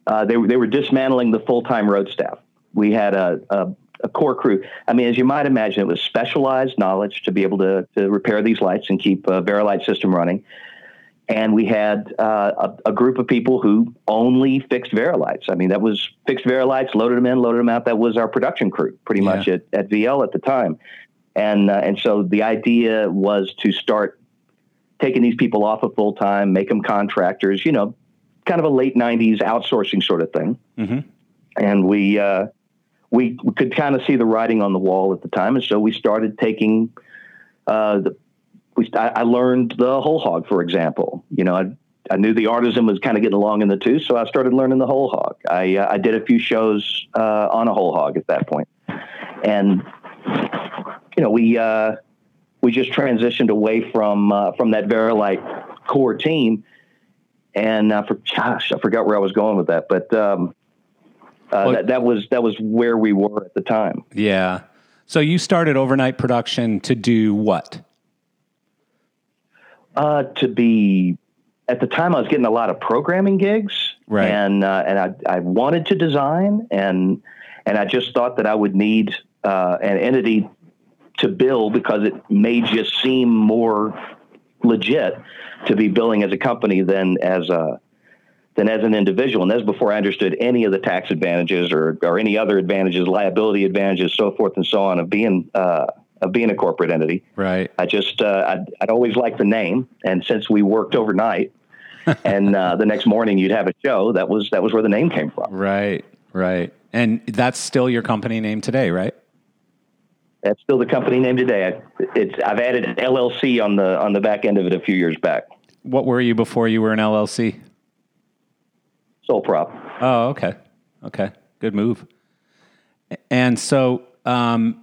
uh, they they were dismantling the full time road staff. We had a, a a core crew. I mean, as you might imagine, it was specialized knowledge to be able to, to repair these lights and keep a Vari-Lite system running. And we had uh, a, a, group of people who only fixed Vari-Lites. I mean, that was fixed Vari-Lites, loaded them in, loaded them out. That was our production crew, pretty yeah. much at, at VL at the time. And uh, and so the idea was to start taking these people off of full time, make them contractors. You know, kind of a late '90s outsourcing sort of thing. Mm-hmm. And we. Uh, we, could kind of see the writing on the wall at the time, and so we started taking. Uh, the, we I, I, learned the whole hog, for example. You know, I, I knew the artisan was kind of getting along in the two, so I started learning the whole hog. I uh, I did a few shows uh, on a whole hog at that point, and you know we uh, we just transitioned away from uh, from that Vari-Lite core team, and uh, for gosh, I forgot where I was going with that, but. Um, uh, well, that, that was that was where we were at the time. Yeah. So you started overnight production to do what? Uh, to be at the time, I was getting a lot of programming gigs, right? And uh, and I I wanted to design, and and I just thought that I would need uh, an entity to bill because it made you seem more legit to be billing as a company than as a than as an individual. And that's before I understood any of the tax advantages or, or any other advantages, liability advantages, so forth and so on of being uh, of being a corporate entity. Right. I just uh, I'd, I'd, always liked the name, and since we worked overnight, and uh, the next morning you'd have a show, that was that was where the name came from. Right. Right. And that's still your company name today, right? That's still the company name today. I, it's I've added LLC on the on the back end of it a few years back. What were you before you were an LLC? sole prop. Oh, okay, okay, good move. And so um,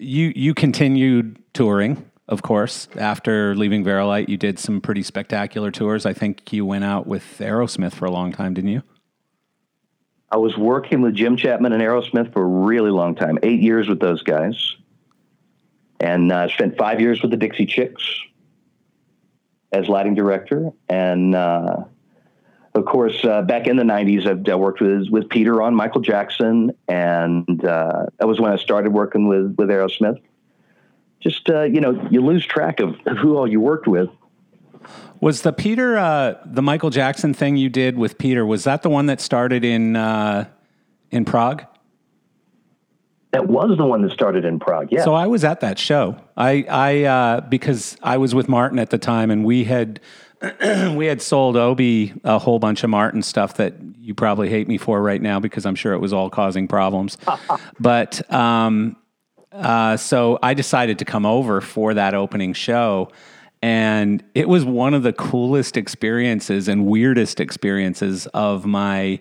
you you continued touring, of course, after leaving Vari-Lite. You did some pretty spectacular tours. I think you went out with Aerosmith for a long time, didn't you? I was working with Jim Chapman and Aerosmith for a really long time, eight years with those guys, and uh, spent five years with the Dixie Chicks as lighting director, and uh, of course, uh, back in the '90s, I, I, worked with with Peter on Michael Jackson, and uh, that was when I started working with with Aerosmith. Just uh, you know, you lose track of who all you worked with. Was the Peter uh, the Michael Jackson thing you did with Peter? Was that the one that started in uh, in Prague? That was the one that started in Prague. Yeah. So I was at that show. I I uh, because I was with Martin at the time, and we had we had sold Obi a whole bunch of Martin stuff that you probably hate me for right now because I'm sure it was all causing problems. but um, uh, so I decided to come over for that opening show. And it was one of the coolest experiences and weirdest experiences of my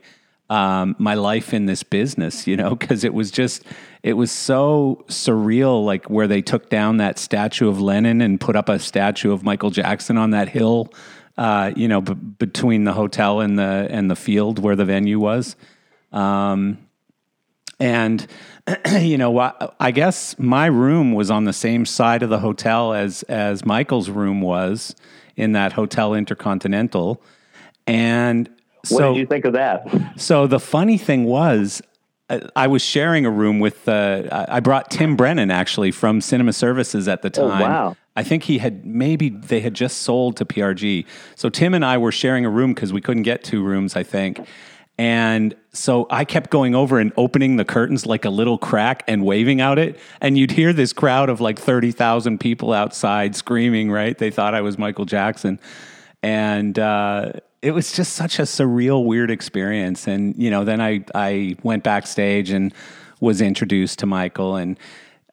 um, my life in this business, you know, because it was just, it was so surreal, like where they took down that statue of Lenin and put up a statue of Michael Jackson on that hill, uh, you know, b- between the hotel and the and the field where the venue was. Um, and you know, I guess my room was on the same side of the hotel as as Michael's room was in that hotel Intercontinental, and What So- did you think of that? So the funny thing was, I- was sharing a room with. Uh, I brought Tim Brennan actually from Cinema Services at the time. wow. I think he had maybe they had just sold to PRG. So Tim and I were sharing a room because we couldn't get two rooms. I think. And so I kept going over and opening the curtains like a little crack and waving out it. And you'd hear this crowd of like 30,000 people outside screaming, right? They thought I was Michael Jackson. And uh, it was just such a surreal, weird experience. And, you know, then I, I went backstage and was introduced to Michael. And,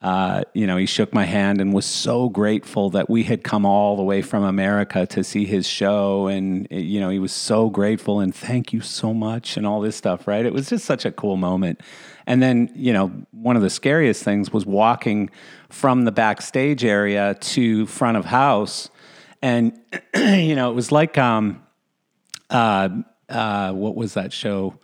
uh, you know, he shook my hand and was so grateful that we had come all the way from America to see his show. And, eh, you know, he was so grateful and thank you so much and all this stuff, right? It was just such a cool moment. And then, you know, one of the scariest things was walking from the backstage area to front of house. And, you know, it was like, um, uh, uh, what was that show?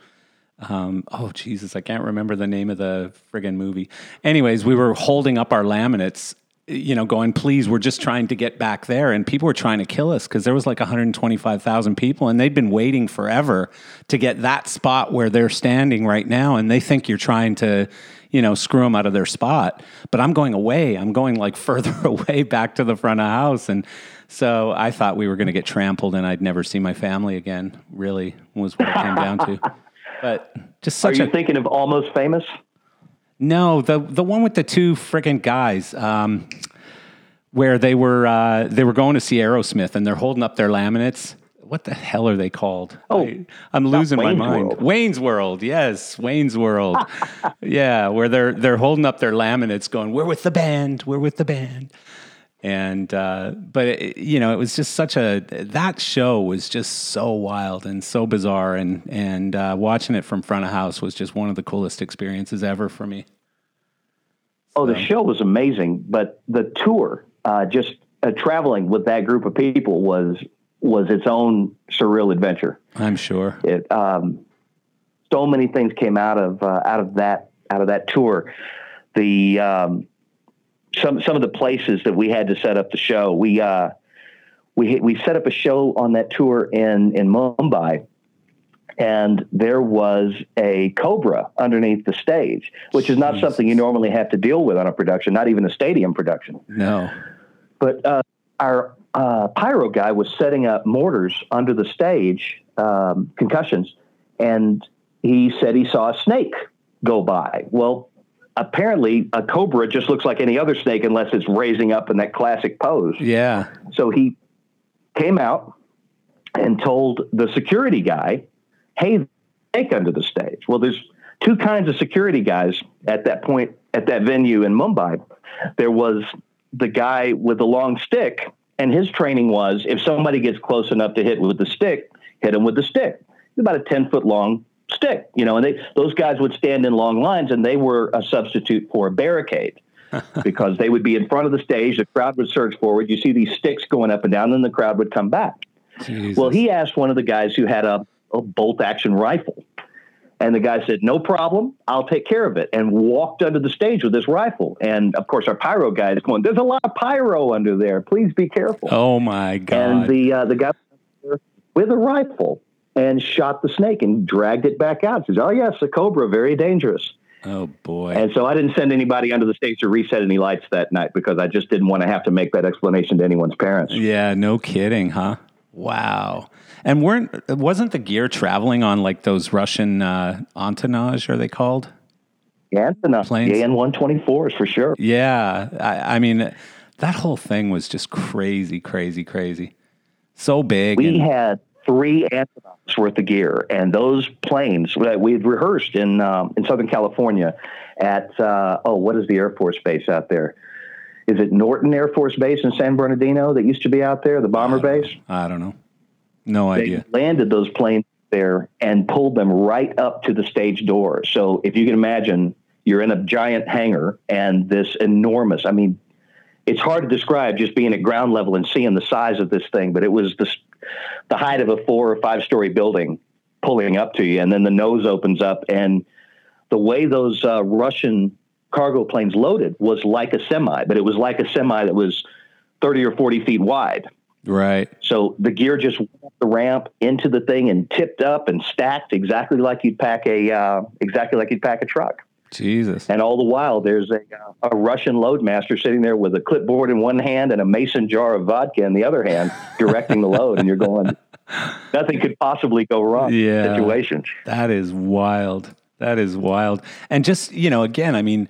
Um, oh Jesus, I can't remember the name of the friggin' movie. Anyways, we were holding up our laminates, you know, going, please, we're just trying to get back there. And people were trying to kill us because there was like 125,000 people and they'd been waiting forever to get that spot where they're standing right now. And they think you're trying to, you know, screw them out of their spot. But I'm going away. I'm going like further away back to the front of house. And so I thought we were going to get trampled and I'd never see my family again, really, was what it came down to. But just Are you a thinking of Almost Famous? no, the the one with the two freaking guys, um, where they were uh, they were going to see Aerosmith and they're holding up their laminates. What the hell are they called? Oh, I, am losing my mind. World. Wayne's World, yes, Wayne's World. yeah, where they're they're holding up their laminates, going, "We're with the band. We're with the band." And uh, but it, you know, it was just such a that show was just so wild and so bizarre, and and uh, watching it from front of house was just one of the coolest experiences ever for me. Oh, the show was amazing, but the tour, uh, just uh, traveling with that group of people was was its own surreal adventure. I'm sure. It um, so many things came out of uh, out of that out of that tour. The um, some some of the places that we had to set up the show. We uh, we we set up a show on that tour in in Mumbai, and there was a cobra underneath the stage, which is not something you normally have to deal with on a production, not even a stadium production. No. But uh, our uh, pyro guy was setting up mortars under the stage, um, concussions, and he said he saw a snake go by. Well, apparently a cobra just looks like any other snake unless it's raising up in that classic pose. Yeah. So he came out and told the security guy, "Hey, snake under the stage." Well, there's two kinds of security guys at that point at that venue in Mumbai. There was the guy with the long stick, and his training was if somebody gets close enough to hit with the stick, hit him with the stick. It's about a ten foot long stick, you know, and they those guys would stand in long lines, and they were a substitute for a barricade because they would be in front of the stage. The crowd would surge forward. You see these sticks going up and down, then the crowd would come back. Jesus. Well, he asked one of the guys who had a, a bolt action rifle. And the guy said, No problem. I'll take care of it. And walked under the stage with his rifle. And of course, our pyro guy is going, There's a lot of pyro under there. Please be careful. oh my God. and the, uh, the guy with a rifle and shot the snake and dragged it back out. Says, Oh, yes, a cobra, very dangerous. oh boy. And so I didn't send anybody under the stage to reset any lights that night because I just didn't want to have to make that explanation to anyone's parents. yeah, no kidding, huh? Wow. And weren't wasn't the gear traveling on like those Russian uh, Antonovs, are they called? Enough. Planes. The AN 124s for sure. Yeah. I, I mean, that whole thing was just crazy, crazy, crazy. So big. We and- had three astronauts worth of gear, and those planes that we had rehearsed in um, in Southern California at uh, oh, what is the Air Force base out there? Is it Norton Air Force Base in San Bernardino that used to be out there, the bomber base? I don't know. No They idea. landed those planes there and pulled them right up to the stage door. So if you can imagine, you're in a giant hangar and this enormous, I mean, it's hard to describe just being at ground level and seeing the size of this thing, but it was the, the height of a four or five story building pulling up to you. And then the nose opens up and the way those uh, Russian cargo planes loaded was like a semi, but it was like a semi that was 30 or 40 feet wide. Right. So the gear just went the ramp into the thing and tipped up and stacked exactly like you'd pack a uh, exactly like you'd pack a truck. Jesus. And all the while, there's a, uh, a Russian loadmaster sitting there with a clipboard in one hand and a mason jar of vodka in the other hand, directing the load. And you're going, nothing could possibly go wrong. Yeah. Situations. That is wild. That is wild. And just, you know, again, I mean,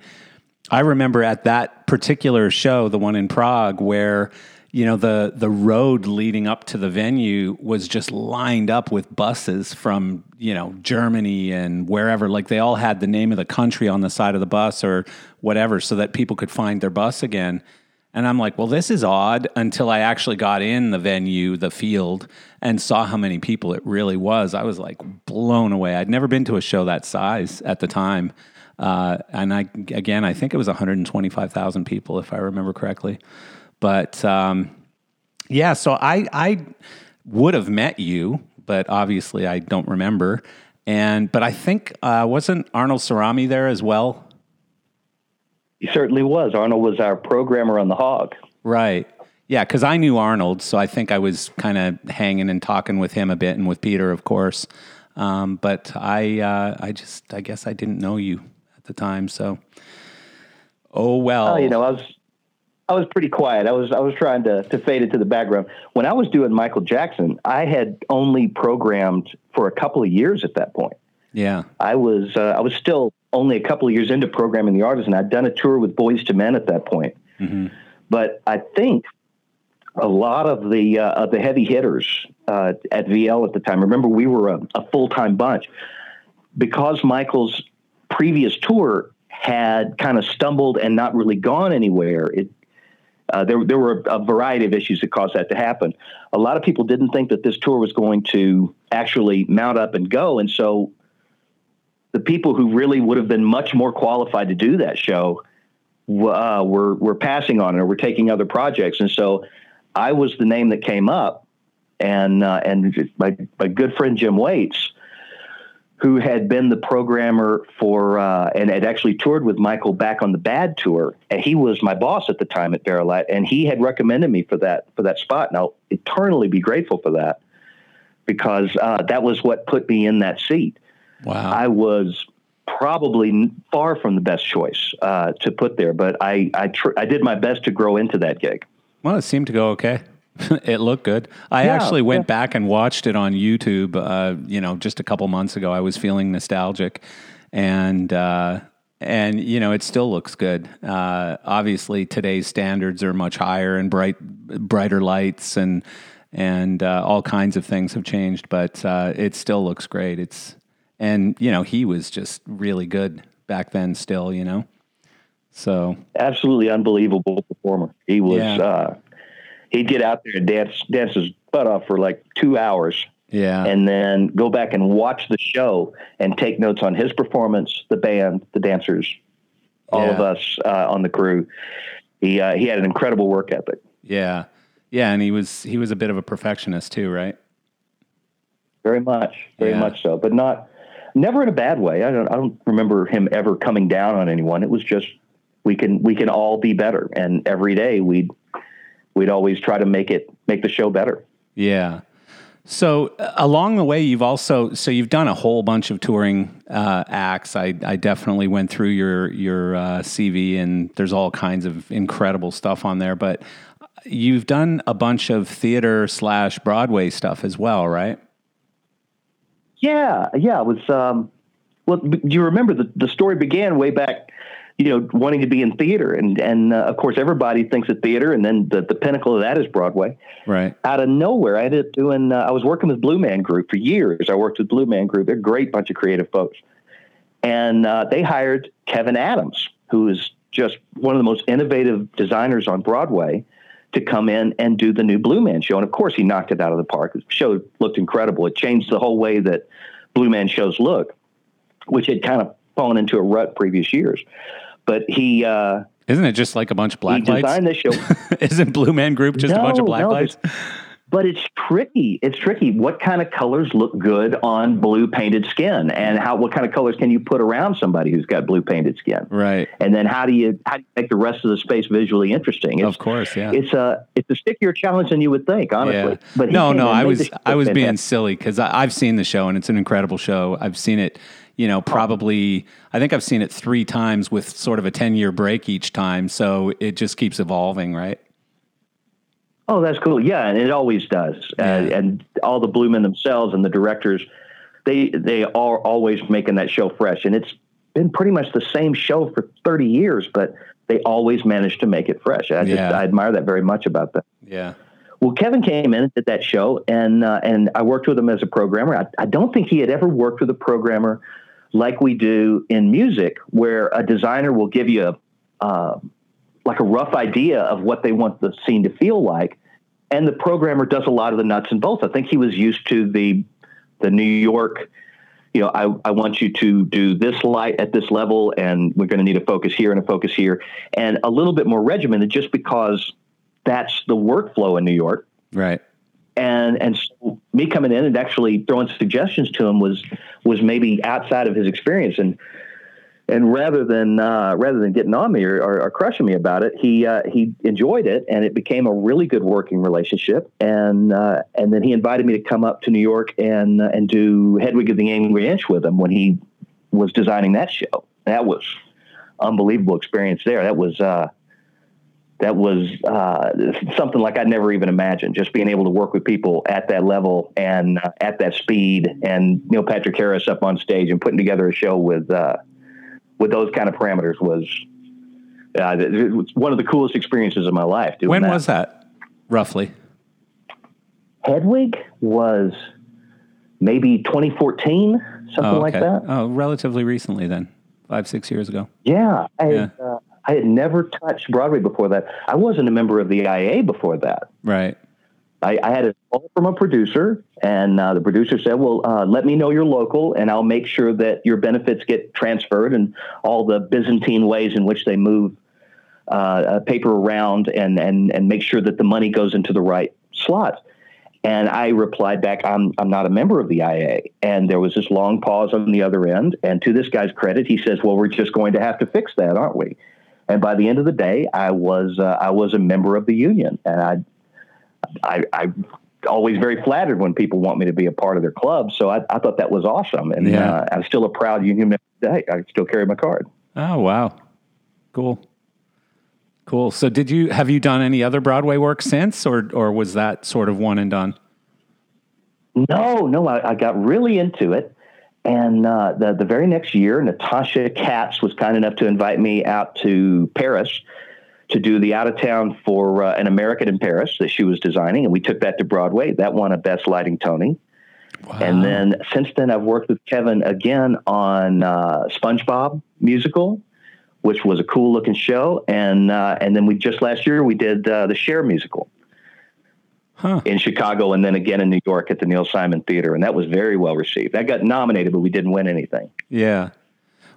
I remember at that particular show, the one in Prague, where you know the the road leading up to the venue was just lined up with buses from you know Germany and wherever. Like they all had the name of the country on the side of the bus or whatever so that people could find their bus again. And I'm like well this is odd until I actually got in the venue the field and saw how many people it really was. I was like blown away. I'd never been to a show that size at the time. Uh, and I again I think it was 125,000 people if I remember correctly but um, yeah, so I I would have met you, but obviously I don't remember. And but I think uh, wasn't Arnold Cerami there as well? He certainly was. Arnold was our programmer on the Hog. Right. Yeah, because I knew Arnold, so I think I was kind of hanging and talking with him a bit, and with Peter, of course. Um, but I, uh, I just, I guess I didn't know you at the time. So, oh well. Oh, you know, I was I was pretty quiet. I was I was trying to to fade into the background. When I was doing Michael Jackson, I had only programmed for a couple of years at that point. Yeah, I was uh, I was still only a couple of years into programming the artist, and I'd done a tour with Boyz II Men at that point. Mm-hmm. But I think a lot of the uh, of the heavy hitters uh, at VL at the time. Remember, we were a, a full time bunch because Michael's previous tour had kind of stumbled and not really gone anywhere. It uh, there, there were a variety of issues that caused that to happen. A lot of people didn't think that this tour was going to actually mount up and go, and so the people who really would have been much more qualified to do that show uh, were were passing on it or were taking other projects, and so I was the name that came up, and uh, and my my good friend Jim Waits who had been the programmer for uh, and had actually toured with Michael back on the Bad tour. And he was my boss at the time at Vari-Lite, and he had recommended me for that for that spot. And I'll eternally be grateful for that because uh, that was what put me in that seat. Wow, I was probably far from the best choice uh, to put there, but I I, tr- I did my best to grow into that gig. Well, it seemed to go okay. it looked good. I yeah, actually went yeah. back and watched it on YouTube. Uh, you know, just a couple months ago, I was feeling nostalgic, and uh, and you know, it still looks good. Uh, obviously, today's standards are much higher and bright, brighter lights and and uh, all kinds of things have changed, but uh, it still looks great. It's and you know, he was just really good back then. Still, you know. So absolutely unbelievable performer. He was yeah. uh, he'd get out there and dance dance his butt off for like two hours. Yeah. And then go back and watch the show and take notes on his performance, the band, the dancers, all yeah. of us uh, on the crew. He uh, he had an incredible work ethic. Yeah. Yeah, and he was he was a bit of a perfectionist too, right? Very much, very yeah. much so, but not never in a bad way. I don't I don't remember him ever coming down on anyone. It was just we can we can all be better, and every day we'd we'd always try to make it make the show better. Yeah. So uh, along the way, you've also so you've done a whole bunch of touring uh, acts. I, I definitely went through your your uh, CV, and there's all kinds of incredible stuff on there. But you've done a bunch of theater slash Broadway stuff as well, right? Yeah, yeah. It was um, well. Do you remember the the story began way back you know, wanting to be in theater. And, and uh, of course, everybody thinks of theater, and then the, the pinnacle of that is Broadway. Right. Out of nowhere, I ended up doing, uh, I was working with Blue Man Group for years. I worked with Blue Man Group. They're a great bunch of creative folks. And uh, they hired Kevin Adams, who is just one of the most innovative designers on Broadway, to come in and do the new Blue Man show. And of course, he knocked it out of the park. The show looked incredible. It changed the whole way that Blue Man shows look, which had kind of fallen into a rut previous years. But he uh, isn't it just like a bunch of black he lights? Designed this show. isn't Blue Man Group just no, a bunch of black no, lights? But it's tricky. It's tricky. What kind of colors look good on blue painted skin, and how what kind of colors can you put around somebody who's got blue painted skin? Right. And then how do you how do you make the rest of the space visually interesting? It's, of course, yeah. It's a it's a stickier challenge than you would think, honestly. Yeah. But no, no, I was I was being silly because I've seen the show and it's an incredible show. I've seen it, you know, probably I think I've seen it three times with sort of a ten year break each time. So it just keeps evolving, right? Oh, that's cool. Yeah, and it always does. Uh, and all the Blue Men themselves and the directors, they they are always making that show fresh. And it's been pretty much the same show for 30 years, but they always manage to make it fresh. I just Yeah. I admire that very much about them. Yeah. Well, Kevin came in at that show, and uh, and I worked with him as a programmer. I, I don't think he had ever worked with a programmer like we do in music, where a designer will give you a uh, like a rough idea of what they want the scene to feel like, and the programmer does a lot of the nuts and bolts. I think he was used to the the New York. You know, I, I want you to do this light at this level, and we're going to need a focus here and a focus here, and a little bit more regimented, just because that's the workflow in New York Right. And and so me coming in and actually throwing suggestions to him was was maybe outside of his experience and and rather than uh, rather than getting on me or, or, or crushing me about it, he uh, he enjoyed it and it became a really good working relationship. And uh, and then he invited me to come up to New York and uh, and do Hedwig of the Angry Inch with him when he was designing that show. That was unbelievable experience there. That was uh, that was uh, something like I'd never even imagined. Just being able to work with people at that level and uh, at that speed, and Neil Patrick Harris up on stage and putting together a show with uh, with those kind of parameters was uh, was one of the coolest experiences of my life. Doing When that. was that, roughly? Hedwig? Was maybe 2014, something Oh, like that. Oh, relatively recently then, five, six years ago. Yeah, I Yeah. I had never touched Broadway before that. I wasn't a member of the IA before that. Right. I, I had a call from a producer, and uh, the producer said, "Well, uh, let me know you're local, and I'll make sure that your benefits get transferred and all the Byzantine ways in which they move uh, uh, paper around, and and and make sure that the money goes into the right slot." And I replied back, "I'm I'm not a member of the IA." And there was this long pause on the other end. And to this guy's credit, he says, "Well, we're just going to have to fix that, aren't we?" And by the end of the day, I was uh, I was a member of the union, and I I, I'm always very flattered when people want me to be a part of their club. So I, I thought that was awesome. And Yeah. uh, I'm still a proud union member today. I still carry my card. Oh wow, cool, cool. So, did you have you done any other Broadway work since, or or was that sort of one and done? No, no, I, I got really into it. And uh, the, the very next year, Natasha Katz was kind enough to invite me out to Paris to do the out of town for uh, an American in Paris that she was designing. And we took that to Broadway. That won a Best Lighting Tony. Wow. And then since then, I've worked with Kevin again on uh, SpongeBob musical, which was a cool looking show. And uh, and then we just last year we did uh, the Cher musical Huh. in Chicago, and then again in New York at the Neil Simon Theater, and that was very well received. That got nominated, but we didn't win anything. Yeah.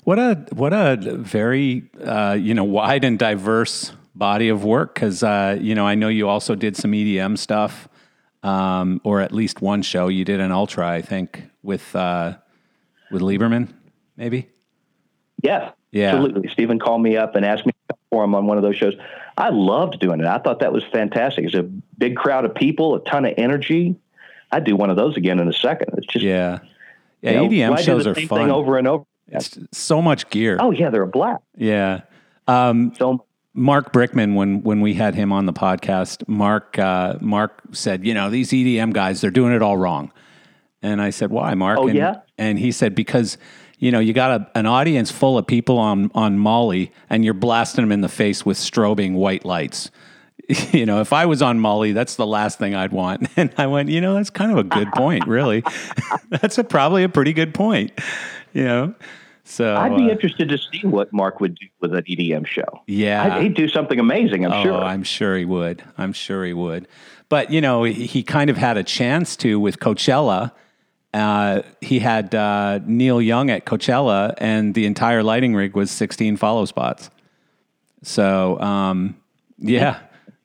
What a what a very uh, you know wide and diverse body of work because uh, you know I know you also did some EDM stuff um, or at least one show you did an ultra I think with uh, with Lieberman maybe Yeah, Yeah. absolutely. Stephen called me up and asked me to perform on one of those shows. I loved doing it. I thought that was fantastic. It's a big crowd of people, a ton of energy. I'd do one of those again in a second. It's just yeah yeah you know, EDM shows the are same fun thing over and over. it's so much gear Oh yeah, they're a blast. yeah um, So Mark Brickman, when when we had him on the podcast, Mark uh, Mark said, you know, these EDM guys, they're doing it all wrong. And I said, why, Mark? Oh, and, yeah? And he said, because you know, you got a, an audience full of people on on Molly, and you're blasting them in the face with strobing white lights. You know, if I was on Molly, that's the last thing I'd want. And I went, you know, that's kind of a good point, really. that's a, probably a pretty good point. You know, so I'd be uh, interested to see what Mark would do with an EDM show. yeah, I'd, he'd do something amazing. I'm Oh, sure. I'm sure he would. I'm sure he would. But you know, he he kind of had a chance to with Coachella. Uh, he had uh, Neil Young at Coachella, and the entire lighting rig was 16 follow spots. So, um, yeah,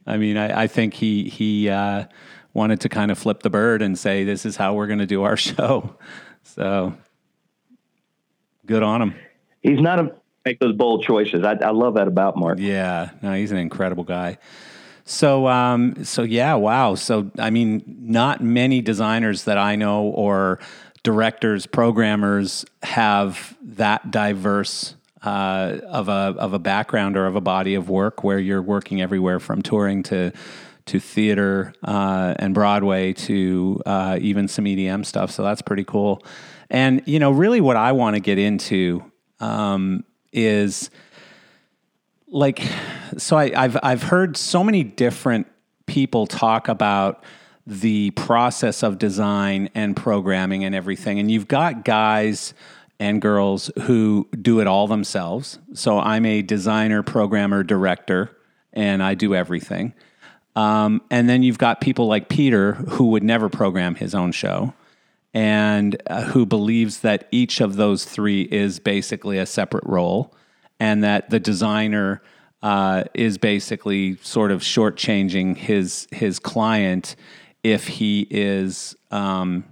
I mean, I, I think he he uh, wanted to kind of flip the bird and say, "This is how we're going to do our show." So good on him. He's not a make those bold choices. I, I love that about Mark. Yeah, no, he's an incredible guy. So, um, so yeah, wow. So, I mean, not many designers that I know or directors, programmers have that diverse uh, of a of a background or of a body of work where you're working everywhere from touring to to theater uh, and Broadway to uh, even some EDM stuff. So that's pretty cool. And you know, really, what I want to get into um, is like, so I, I've I've heard so many different people talk about the process of design and programming and everything, and you've got guys and girls who do it all themselves. So I'm a designer, programmer, director, and I do everything. Um, and then you've got people like Peter who would never program his own show and uh, who believes that each of those three is basically a separate role and that the designer uh, is basically sort of shortchanging his his client if he is um,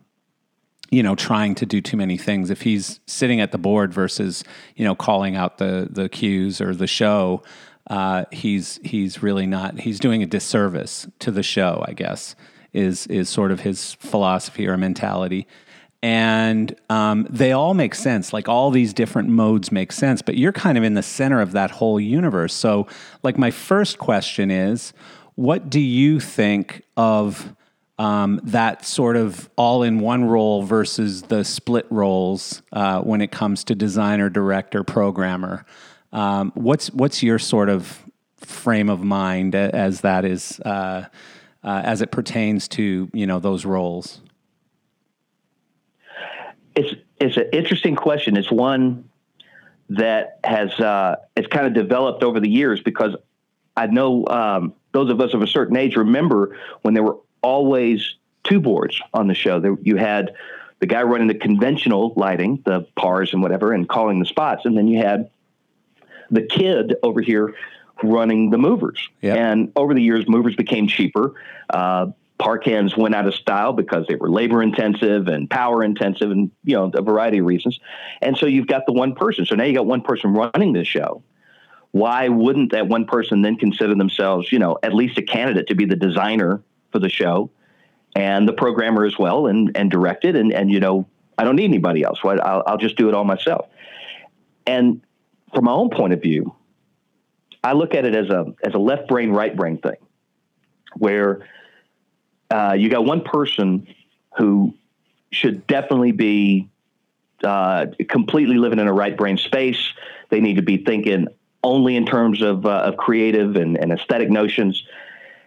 you know trying to do too many things. If he's sitting at the board versus you know calling out the the cues or the show uh, he's he's really not he's doing a disservice to the show i guess is is sort of his philosophy or mentality and um, they all make sense. Like all these different modes make sense but you're kind of in the center of that whole universe. So like my first question is what do you think of um, that sort of all in one role versus the split roles uh, when it comes to designer director programmer? Um, what's what's your sort of frame of mind as that is uh, uh, as it pertains to you know those roles? It's it's an interesting question. It's one that has uh, it's kind of developed over the years because I know um, those of us of a certain age remember when there were always two boards on the show. There, you had the guy running the conventional lighting, the pars and whatever, and calling the spots, and then you had the kid over here running the movers. Yep. And over the years, movers became cheaper. Uh, PAR cans went out of style because they were labor intensive and power intensive and, you know, a variety of reasons. And so you've got the one person. So now you got one person running the show. Why wouldn't that one person then consider themselves, you know, at least a candidate to be the designer for the show and the programmer as well and, and direct it? And, and, you know, I don't need anybody else. I'll, I'll just do it all myself. And from my own point of view, I look at it as a as a left brain right brain thing, where uh, you got one person who should definitely be uh, completely living in a right brain space. They need to be thinking only in terms of, uh, of creative and, and aesthetic notions.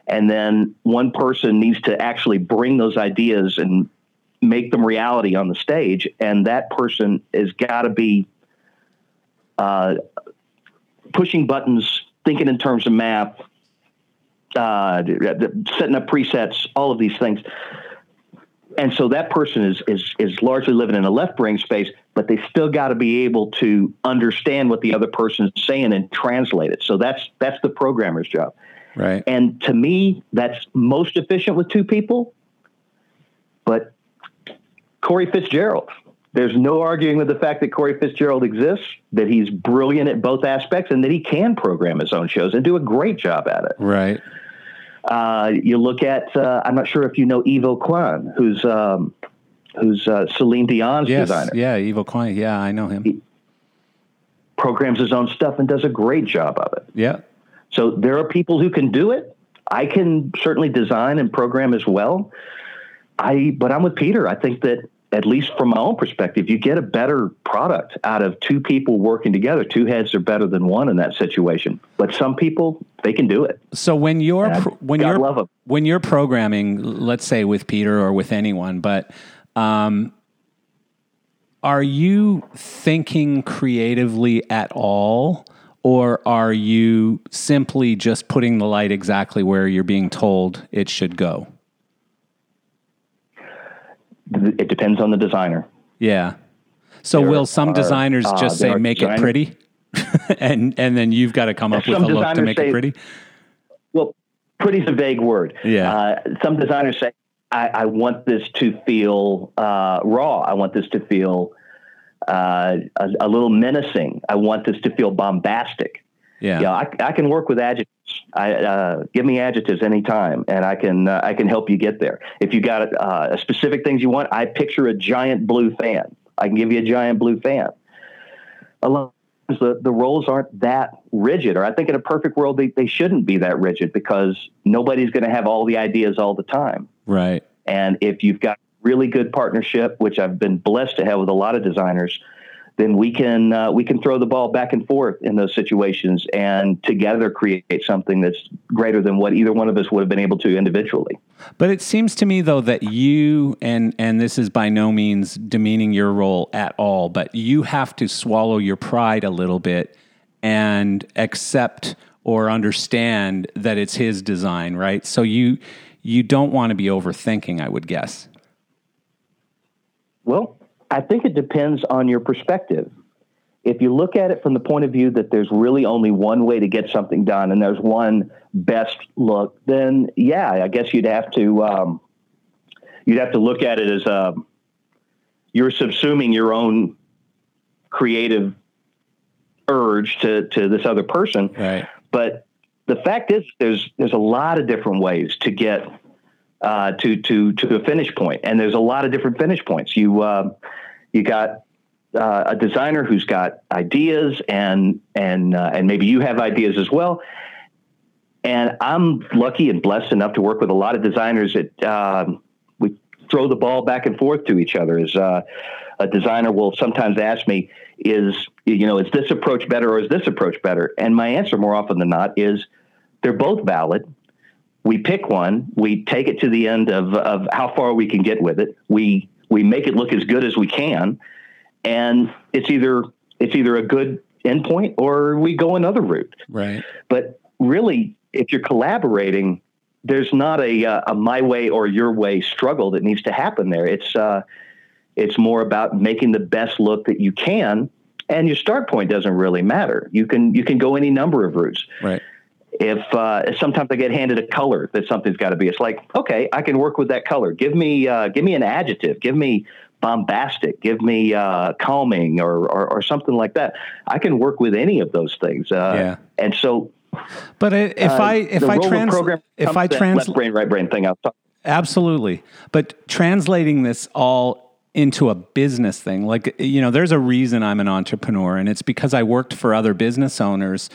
And then one person needs to actually bring those ideas and make them reality on the stage. And that person has got to be uh, pushing buttons, thinking in terms of map, uh, setting up presets, all of these things. And so that person is is is largely living in a left brain space, but they still got to be able to understand what the other person is saying and translate it. So that's that's the programmer's job. Right. And to me, that's most efficient with two people. But Cory FitzGerald, there's no arguing with the fact that Cory FitzGerald exists, that he's brilliant at both aspects, and that he can program his own shows and do a great job at it. Right. Uh, you look at, uh, I'm not sure if you know Yves Aucoin, who's um, who's uh, Celine Dion's yes, designer. Yeah, Yves Aucoin. Yeah, I know him. He programs his own stuff and does a great job of it. Yeah. So there are people who can do it. I can certainly design and program as well. I, but I'm with Peter. I think that at least from my own perspective, you get a better product out of two people working together. Two heads are better than one in that situation. But some people, they can do it. So when you're when God you're when you're programming, let's say with Peter or with anyone, but um, are you thinking creatively at all? Or are you simply just putting the light exactly where you're being told it should go? It depends on the designer. Yeah. So there will some are, designers uh, just say make it pretty, and and then you've got to come up with a look to make say, it pretty? Well, pretty is a vague word. Yeah. Uh, some designers say I, I want this to feel uh, raw. I want this to feel uh, a, a, little menacing. I want this to feel bombastic. Yeah, yeah. I, I can work with adjectives. I uh, give me adjectives anytime, and I can uh, I can help you get there. If you got uh, specific things you want, I picture a giant blue fan. I can give you a giant blue fan. A lot of the, the roles aren't that rigid, or I think in a perfect world they, they shouldn't be that rigid because nobody's going to have all the ideas all the time. Right. And if you've got really good partnership, which I've been blessed to have with a lot of designers, then we can uh, we can throw the ball back and forth in those situations and together create something that's greater than what either one of us would have been able to individually. But it seems to me though that you and and this is by no means demeaning your role at all, but you have to swallow your pride a little bit and accept or understand that it's his design, right? So you you don't want to be overthinking, I would guess. Well, I think it depends on your perspective. If you look at it from the point of view that there's really only one way to get something done and there's one best look, then yeah, I guess you'd have to um, you'd have to look at it as um, you're subsuming your own creative urge to to this other person. Right. But the fact is, there's there's a lot of different ways to get uh, to to to a finish point, and there's a lot of different finish points. You uh, you got uh, a designer who's got ideas and and uh, and maybe you have ideas as well. And I'm lucky and blessed enough to work with a lot of designers that um, we throw the ball back and forth to each other. As uh, a designer will sometimes ask me, "Is you know is this approach better or is this approach better?" And my answer more often than not is they're both valid. We pick one, we take it to the end of, of how far we can get with it. We we make it look as good as we can, and it's either it's either a good endpoint or we go another route. Right. But really, if you're collaborating, there's not a, uh, a my way or your way struggle that needs to happen there. It's uh, it's more about making the best look that you can, and your start point doesn't really matter. You can you can go any number of routes. Right if uh, sometimes I get handed a color that something's got to be, it's like, okay, I can work with that color. Give me, uh, give me an adjective. Give me bombastic. Give me uh, calming or, or, or something like that. I can work with any of those things. Uh, yeah. And so, but if uh, I if I trans if I trans left brain right brain thing, I'll talk. Absolutely, but translating this all into a business thing. Like, you know, there's a reason I'm an entrepreneur, and it's because I worked for other business owners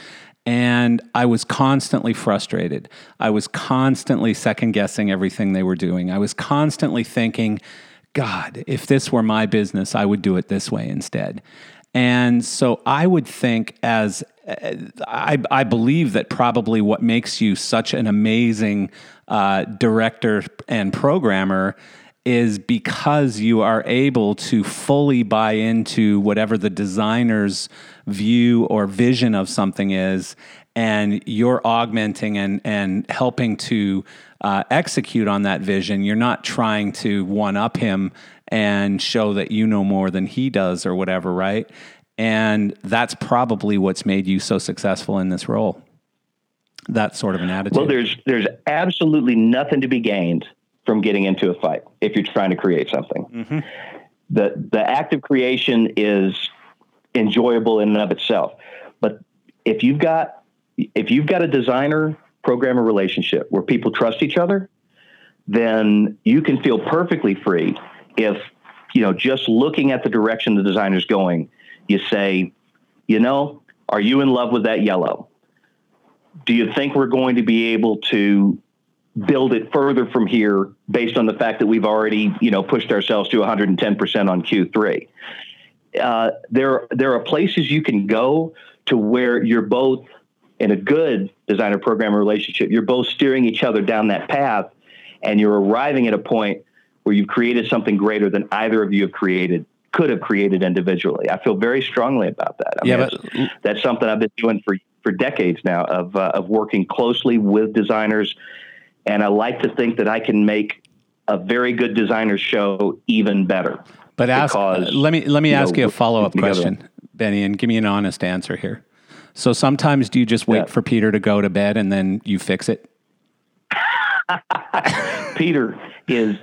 and I was constantly frustrated. I was constantly second guessing everything they were doing. I was constantly thinking, God, if this were my business, I would do it this way instead. And so I would think, as I, I believe that probably what makes you such an amazing uh, director and programmer is because you are able to fully buy into whatever the designer's view or vision of something is, and you're augmenting and, and helping to uh, execute on that vision. You're not trying to one up him and show that you know more than he does or whatever, right? And that's probably what's made you so successful in this role. That sort of an attitude. Well, there's there's absolutely nothing to be gained from getting into a fight if you're trying to create something. Mm-hmm. The the act of creation is enjoyable in and of itself. But if you've got if you've got a designer programmer relationship where people trust each other, then you can feel perfectly free if you know just looking at the direction the designer's going, you say, you know, are you in love with that yellow? Do you think we're going to be able to build it further from here based on the fact that we've already, you know, pushed ourselves to 110% on Q3. Uh, there, there are places you can go to where you're both in a good designer programmer relationship. You're both steering each other down that path, and you're arriving at a point where you've created something greater than either of you have created could have created individually. I feel very strongly about that. I yeah, mean, but, that's something I've been doing for for decades now of uh, of working closely with designers and I like to think that I can make a very good designer show even better. But ask, because, let me let me ask know, you a follow up question, Benny, and give me an honest answer here. So sometimes do you just wait yeah. for Peter to go to bed and then you fix it? Peter is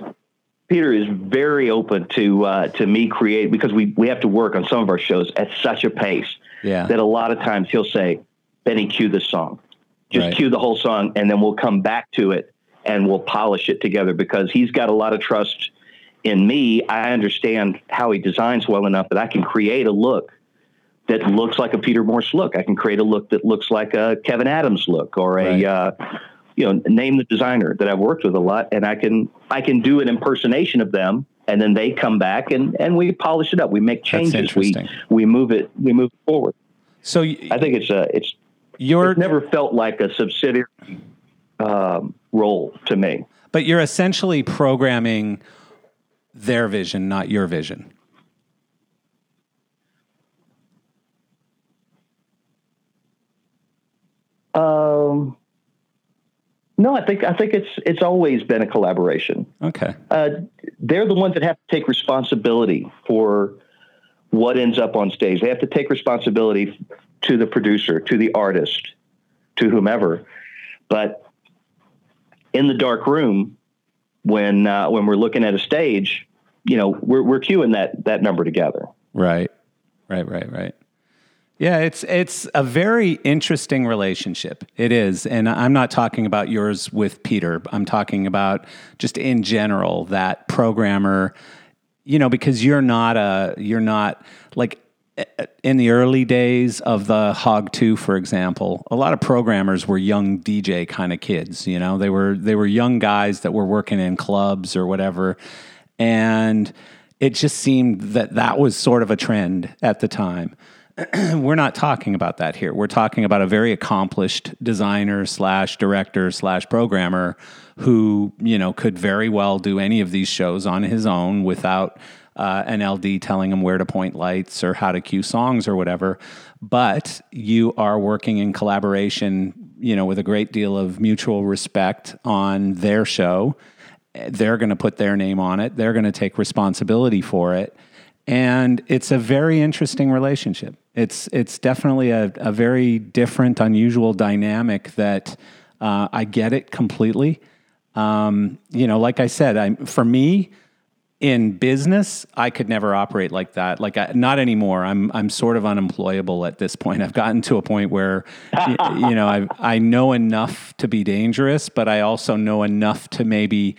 Peter is very open to uh, to me create because we we have to work on some of our shows at such a pace Yeah. that a lot of times he'll say, "Benny, cue this song, just Right. cue the whole song, and then we'll come back to it and we'll polish it together." Because he's got a lot of trust in me. I understand how he designs well enough that I can create a look that looks like a Peter Morse look. I can create a look that looks like a Kevin Adams look or a Right. uh, you know name the designer that I've worked with a lot, and I can I can do an impersonation of them, and then they come back and and we polish it up. We make changes. We we move it we move it forward. So y- I think it's a it's you're it never felt like a subsidiary um, role to me. but you're essentially programming their vision, not your vision. Um, no, I think I think it's it's always been a collaboration. Okay. uh, they're the ones that have to take responsibility for what ends up on stage. They have to take responsibility to the producer, to the artist, to whomever. But in the dark room, when uh, when we're looking at a stage, you know, we're we're cueing that that number together. Right. Right, right, right. Yeah, it's it's a very interesting relationship. It is. And I'm not talking about yours with Peter. I'm talking about just in general that programmer, you know, because you're not a you're not like in the early days of the Hog 2 for example, a lot of programmers were young DJ kind of kids, you know. They were they were young guys that were working in clubs or whatever. And it just seemed that that was sort of a trend at the time. We're not talking about that here. We're talking about a very accomplished designer slash director slash programmer who you know could very well do any of these shows on his own without uh, an LD telling them where to point lights or how to cue songs or whatever. But you are working in collaboration, you know, with a great deal of mutual respect on their show they're going to put their name on it. They're going to take responsibility for it. And it's a very interesting relationship. It's it's definitely a, a very different, unusual dynamic that uh, I get it completely. Um, you know, like I said, I for me in business, I could never operate like that. Like I, not anymore. I'm I'm sort of unemployable at this point. I've gotten to a point where y- you know I I know enough to be dangerous, but I also know enough to maybe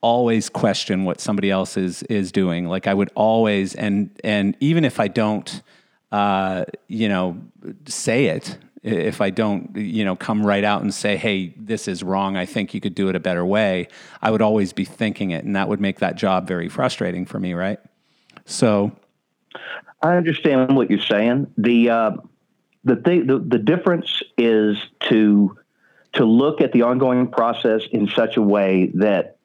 always question what somebody else is is doing. Like I would always and and even if I don't uh, you know say it, if I don't you know come right out and say, "Hey, this is wrong. I think you could do it a better way." I would always be thinking it, and that would make that job very frustrating for me, right? So, I understand what you're saying. The uh, the thing, the, the difference is to to look at the ongoing process in such a way that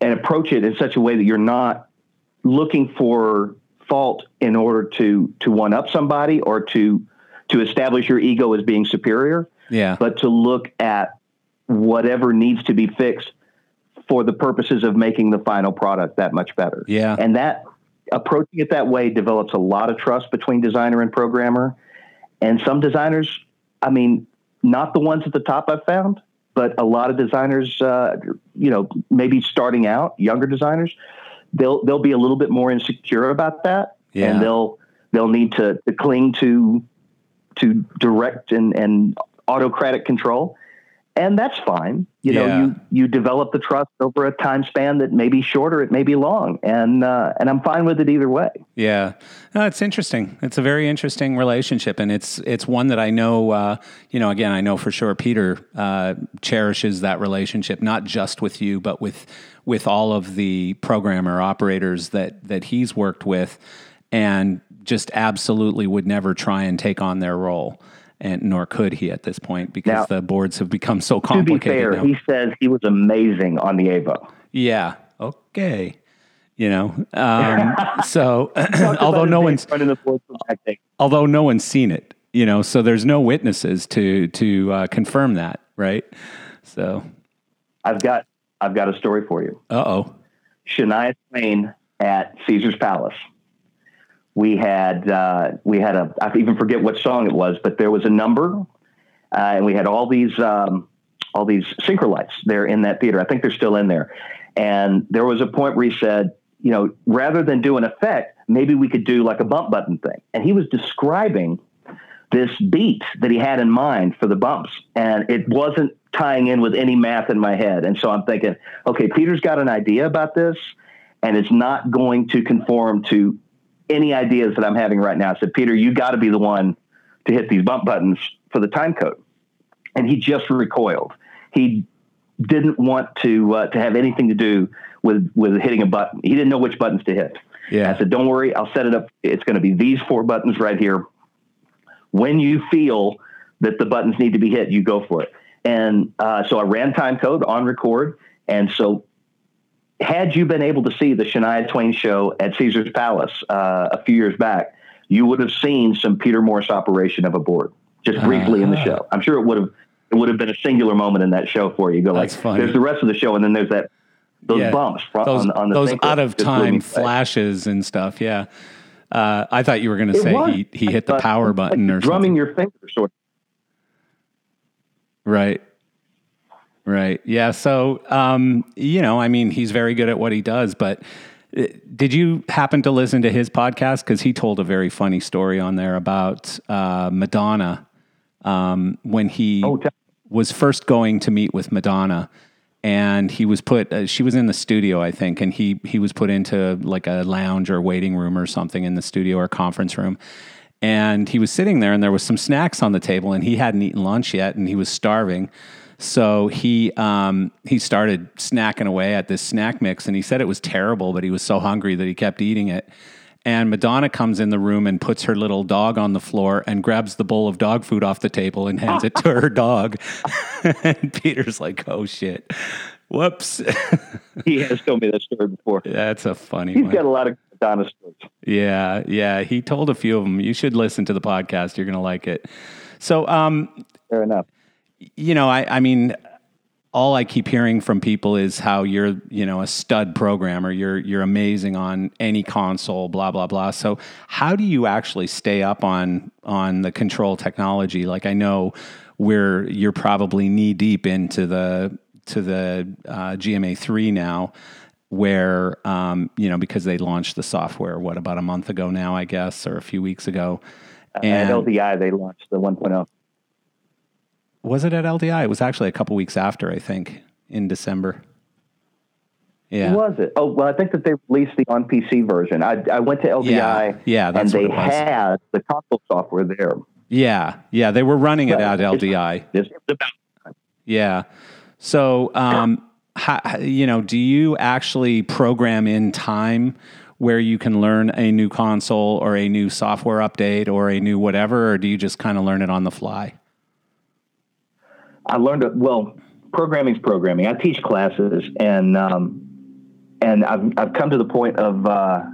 and approach it in such a way that you're not looking for fault in order to to one up somebody or to to establish your ego as being superior, yeah. but to look at whatever needs to be fixed for the purposes of making the final product that much better. Yeah. And that approaching it that way develops a lot of trust between designer and programmer. And some designers, I mean, not the ones at the top I've found, but a lot of designers, uh, you know, maybe starting out, younger designers, they'll they'll be a little bit more insecure about that, Yeah. and they'll they'll need to, to cling to to direct and, and autocratic control. And that's fine. You know, Yeah. you you develop the trust over a time span that may be shorter, it may be long, and uh, and I'm fine with it either way. Yeah, no, it's interesting. It's a very interesting relationship, and it's it's one that I know. Uh, you know, again, I know for sure Peter uh, cherishes that relationship, not just with you, but with with all of the programmer operators that that he's worked with, and just absolutely would never try and take on their role. And nor could he at this point because Now- the boards have become so To be complicated. fair, now. he says he was amazing on the Avo. Yeah. Okay. You know. Um, so, although no one's the board from back there. although no one's seen it, you know, so there's no witnesses to to uh, confirm that, right? So, I've got I've got a story for you. uh oh, Shania Twain at Caesar's Palace. We had uh, we had a I even forget what song it was, but there was a number, uh, and we had all these um, all these Syncrolites there in that theater. I think they're still in there. And there was a point where he said, you know, rather than do an effect, maybe we could do like a bump button thing. And he was describing this beat that he had in mind for the bumps, and it wasn't tying in with any math in my head. And so I'm thinking, okay, Peter's got an idea about this, and it's not going to conform to any ideas that I'm having right now. I said, Peter, you got to be the one to hit these bump buttons for the time code. And he just recoiled. He didn't want to uh, to have anything to do with with hitting a button. He didn't know which buttons to hit. Yeah. I said, "Don't worry, I'll set it up. It's going to be these four buttons right here. When you feel that the buttons need to be hit, you go for it." And uh, so I ran time code on record, and so had you been able to see the Shania Twain show at Caesar's Palace uh, a few years back, you would have seen some Peter Morse operation of a board just briefly uh, in the show. I'm sure it would have it would have been a singular moment in that show for you. you go That's like, funny. there's the rest of the show, and then there's that those Yeah. bumps those on, on the those out of time flashes and stuff. Yeah. Uh, I thought you were going to say was. he, he hit the power like button or drumming something. your fingers, sort of. Right. Right. Yeah. So, um, you know, I mean, he's very good at what he does, but uh, did you happen to listen to his podcast? Because he told a very funny story on there about uh, Madonna um, when he Oh, tell- was first going to meet with Madonna. And he was put. Uh, she was in the studio, I think, and he he was put into like a lounge or waiting room or something in the studio or conference room. And he was sitting there, and there was some snacks on the table, and he hadn't eaten lunch yet, and he was starving. So he um, he started snacking away at this snack mix, and he said it was terrible, but he was so hungry that he kept eating it. And Madonna comes in the room and puts her little dog on the floor and grabs the bowl of dog food off the table and hands it to her dog. and Peter's like, "Oh shit, whoops." he has told me that story before. That's a funny He's one. got a lot of Madonna stories. Yeah, yeah. He told a few of them. You should listen to the podcast. You're gonna like it. So, um, Fair enough. You know, I, I mean, all I keep hearing from people is how you're, you know, a stud programmer. You're you're amazing on any console, blah blah blah. So, how do you actually stay up on on the control technology? Like, I know we're you're probably knee deep into the to the uh, GMA three now, where um, you know because they launched the software what about a month ago now, I guess, or a few weeks ago. At And LDI, they launched the oh. 1.0. was it at LDI? It was actually a couple weeks after, I think, in December. Yeah. Was it? Oh, well, I think that they released the on PC version. I, I went to LDI Yeah, yeah, and they what it was. had the console software there. Yeah. Yeah. They were running it at LDI. It's about time. Yeah. So, um, how, you know, do you actually program in time where you can learn a new console or a new software update or a new whatever, or do you just kind of learn it on the fly? I learned it. Well, programming's programming. I teach classes, and um, and I've I've come to the point of uh,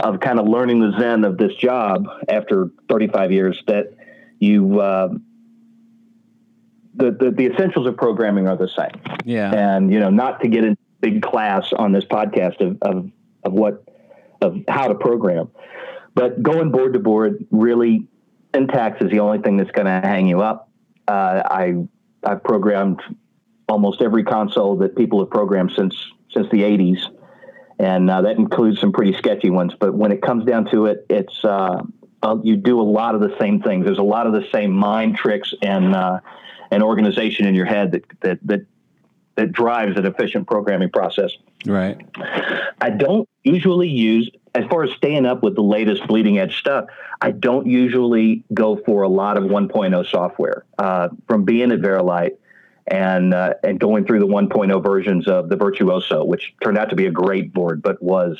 of kind of learning the zen of this job after 35 years that you uh, the, the the essentials of programming are the same. Yeah. and you know not to get into big class on this podcast of, of of what of how to program but going board to board really syntax is the only thing that's going to hang you up uh, i i've programmed almost every console that people have programmed since since the 80s and uh, that includes some pretty sketchy ones but when it comes down to it it's uh, uh, you do a lot of the same things there's a lot of the same mind tricks and uh, and organization in your head that that that that drives an efficient programming process. Right. I don't usually use, as far as staying up with the latest bleeding edge stuff, I don't usually go for a lot of 1.0 software. Uh, from being at Vari-Lite and uh, and going through the 1.0 versions of the Virtuoso, which turned out to be a great board, but was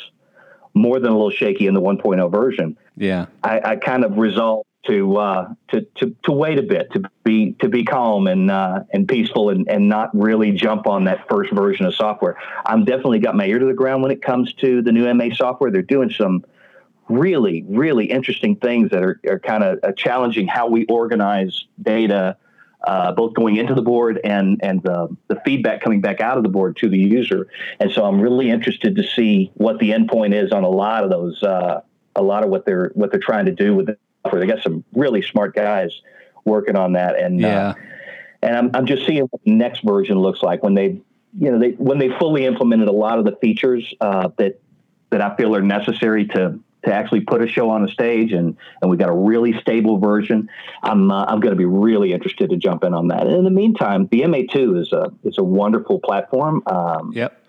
more than a little shaky in the 1.0 version. Yeah. I, I kind of resolved to, uh, to to to wait a bit, to be to be calm and uh, and peaceful, and, and not really jump on that first version of software. I'm definitely got my ear to the ground when it comes to the new MA software. They're doing some really really interesting things that are, are kind of uh, challenging how we organize data. Uh, both going into the board and and the, the feedback coming back out of the board to the user, and so I'm really interested to see what the endpoint is on a lot of those, uh, a lot of what they're what they're trying to do with it. They got some really smart guys working on that, and Yeah. uh, and I'm I'm just seeing what the next version looks like when they you know they when they fully implemented a lot of the features uh, that that I feel are necessary to to actually put a show on a stage. And and we got a really stable version. I'm uh, i'm going to be really interested to jump in on that. And in the meantime the ma2 is a is a wonderful platform. Um, yep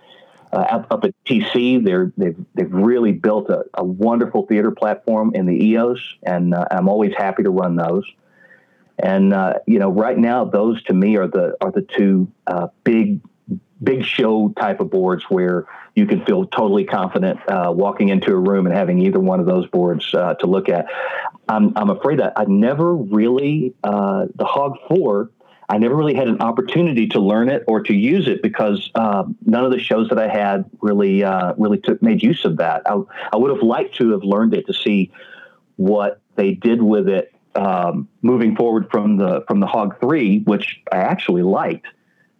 uh, up, up, at ETC, they're, they've they've really built a, a wonderful theater platform in the EOS, and uh, I'm always happy to run those. And uh, you know, right now, those to me are the are the two uh, big big show type of boards where you can feel totally confident uh, walking into a room and having either one of those boards uh, to look at. I'm, I'm afraid that I never really, the Hog 4, I never really had an opportunity to learn it or to use it because uh, none of the shows that I had really uh, really took made use of that. I, I would have liked to have learned it to see what they did with it um, moving forward from the from the Hog Three, which I actually liked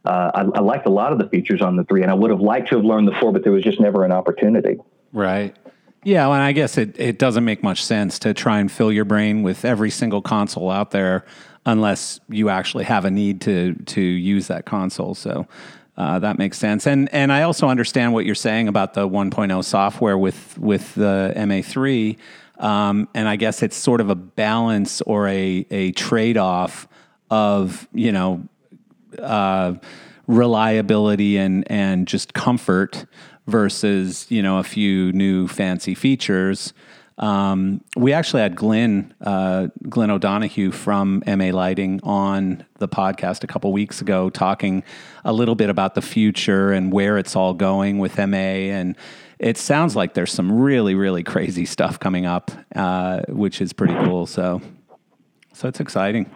uh, I, I, liked a lot of the features on the three, and I would have liked to have learned the four, but there was just never an opportunity. Right. Yeah, well, and I guess it, it doesn't make much sense to try and fill your brain with every single console out there unless you actually have a need to to use that console. So uh, that makes sense. And and I also understand what you're saying about the 1.0 software with with the MA3. Um, and I guess it's sort of a balance or a a trade off of you know uh, reliability and and just comfort versus you know a few new fancy features. Um, we actually had Glenn uh, Glenn O'Donoghue from MA Lighting on the podcast a couple weeks ago, talking a little bit about the future and where it's all going with MA. And it sounds like there's some really really crazy stuff coming up, uh, which is pretty cool. So so it's exciting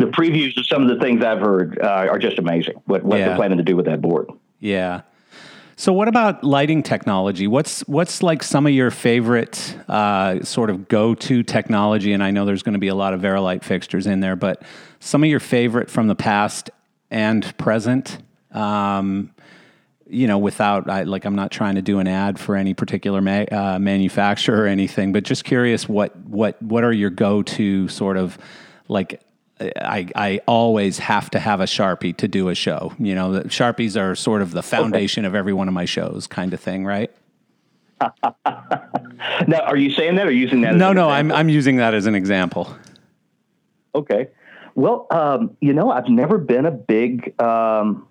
the previews of some of the things I've heard uh, are just amazing. What, what yeah. they're planning to do with that board. Yeah. So, what about lighting technology? What's what's like some of your favorite uh, sort of go to technology? And I know there's going to be a lot of Vari-Lite fixtures in there, but some of your favorite from the past and present. Um, you know, without I, like, I'm not trying to do an ad for any particular ma- uh, manufacturer or anything, but just curious what what what are your go to sort of like I, I always have to have a Sharpie to do a show. You know, the Sharpies are sort of the foundation okay. of every one of my shows, kind of thing, right? now, are you saying that or using that? no, no, example? I'm I'm using that as an example. Okay, well, um, you know, I've never been a big um,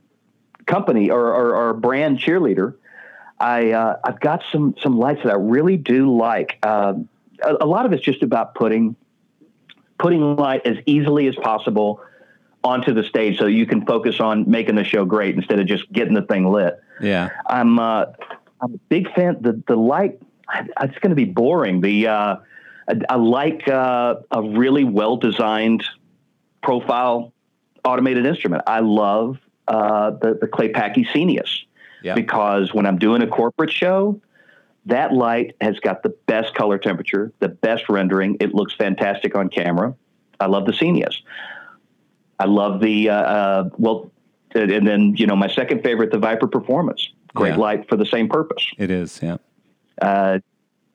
company or, or, or, brand cheerleader. I uh, I've got some some lights that I really do like. Um, a, a lot of it's just about putting putting light as easily as possible onto the stage so you can focus on making the show great instead of just getting the thing lit. Yeah. I'm uh, I'm a big fan the the light it's going to be boring. The uh, I, I like uh, a really well designed profile automated instrument. I love uh, the the Claypaky Scenius yeah. because when I'm doing a corporate show, that light has got the best color temperature, the best rendering. It looks fantastic on camera. I love the Scenius. I love the, uh, uh, well, and then, you know, my second favorite, the Viper Performance. Great yeah. light for the same purpose. It is, yeah. Uh,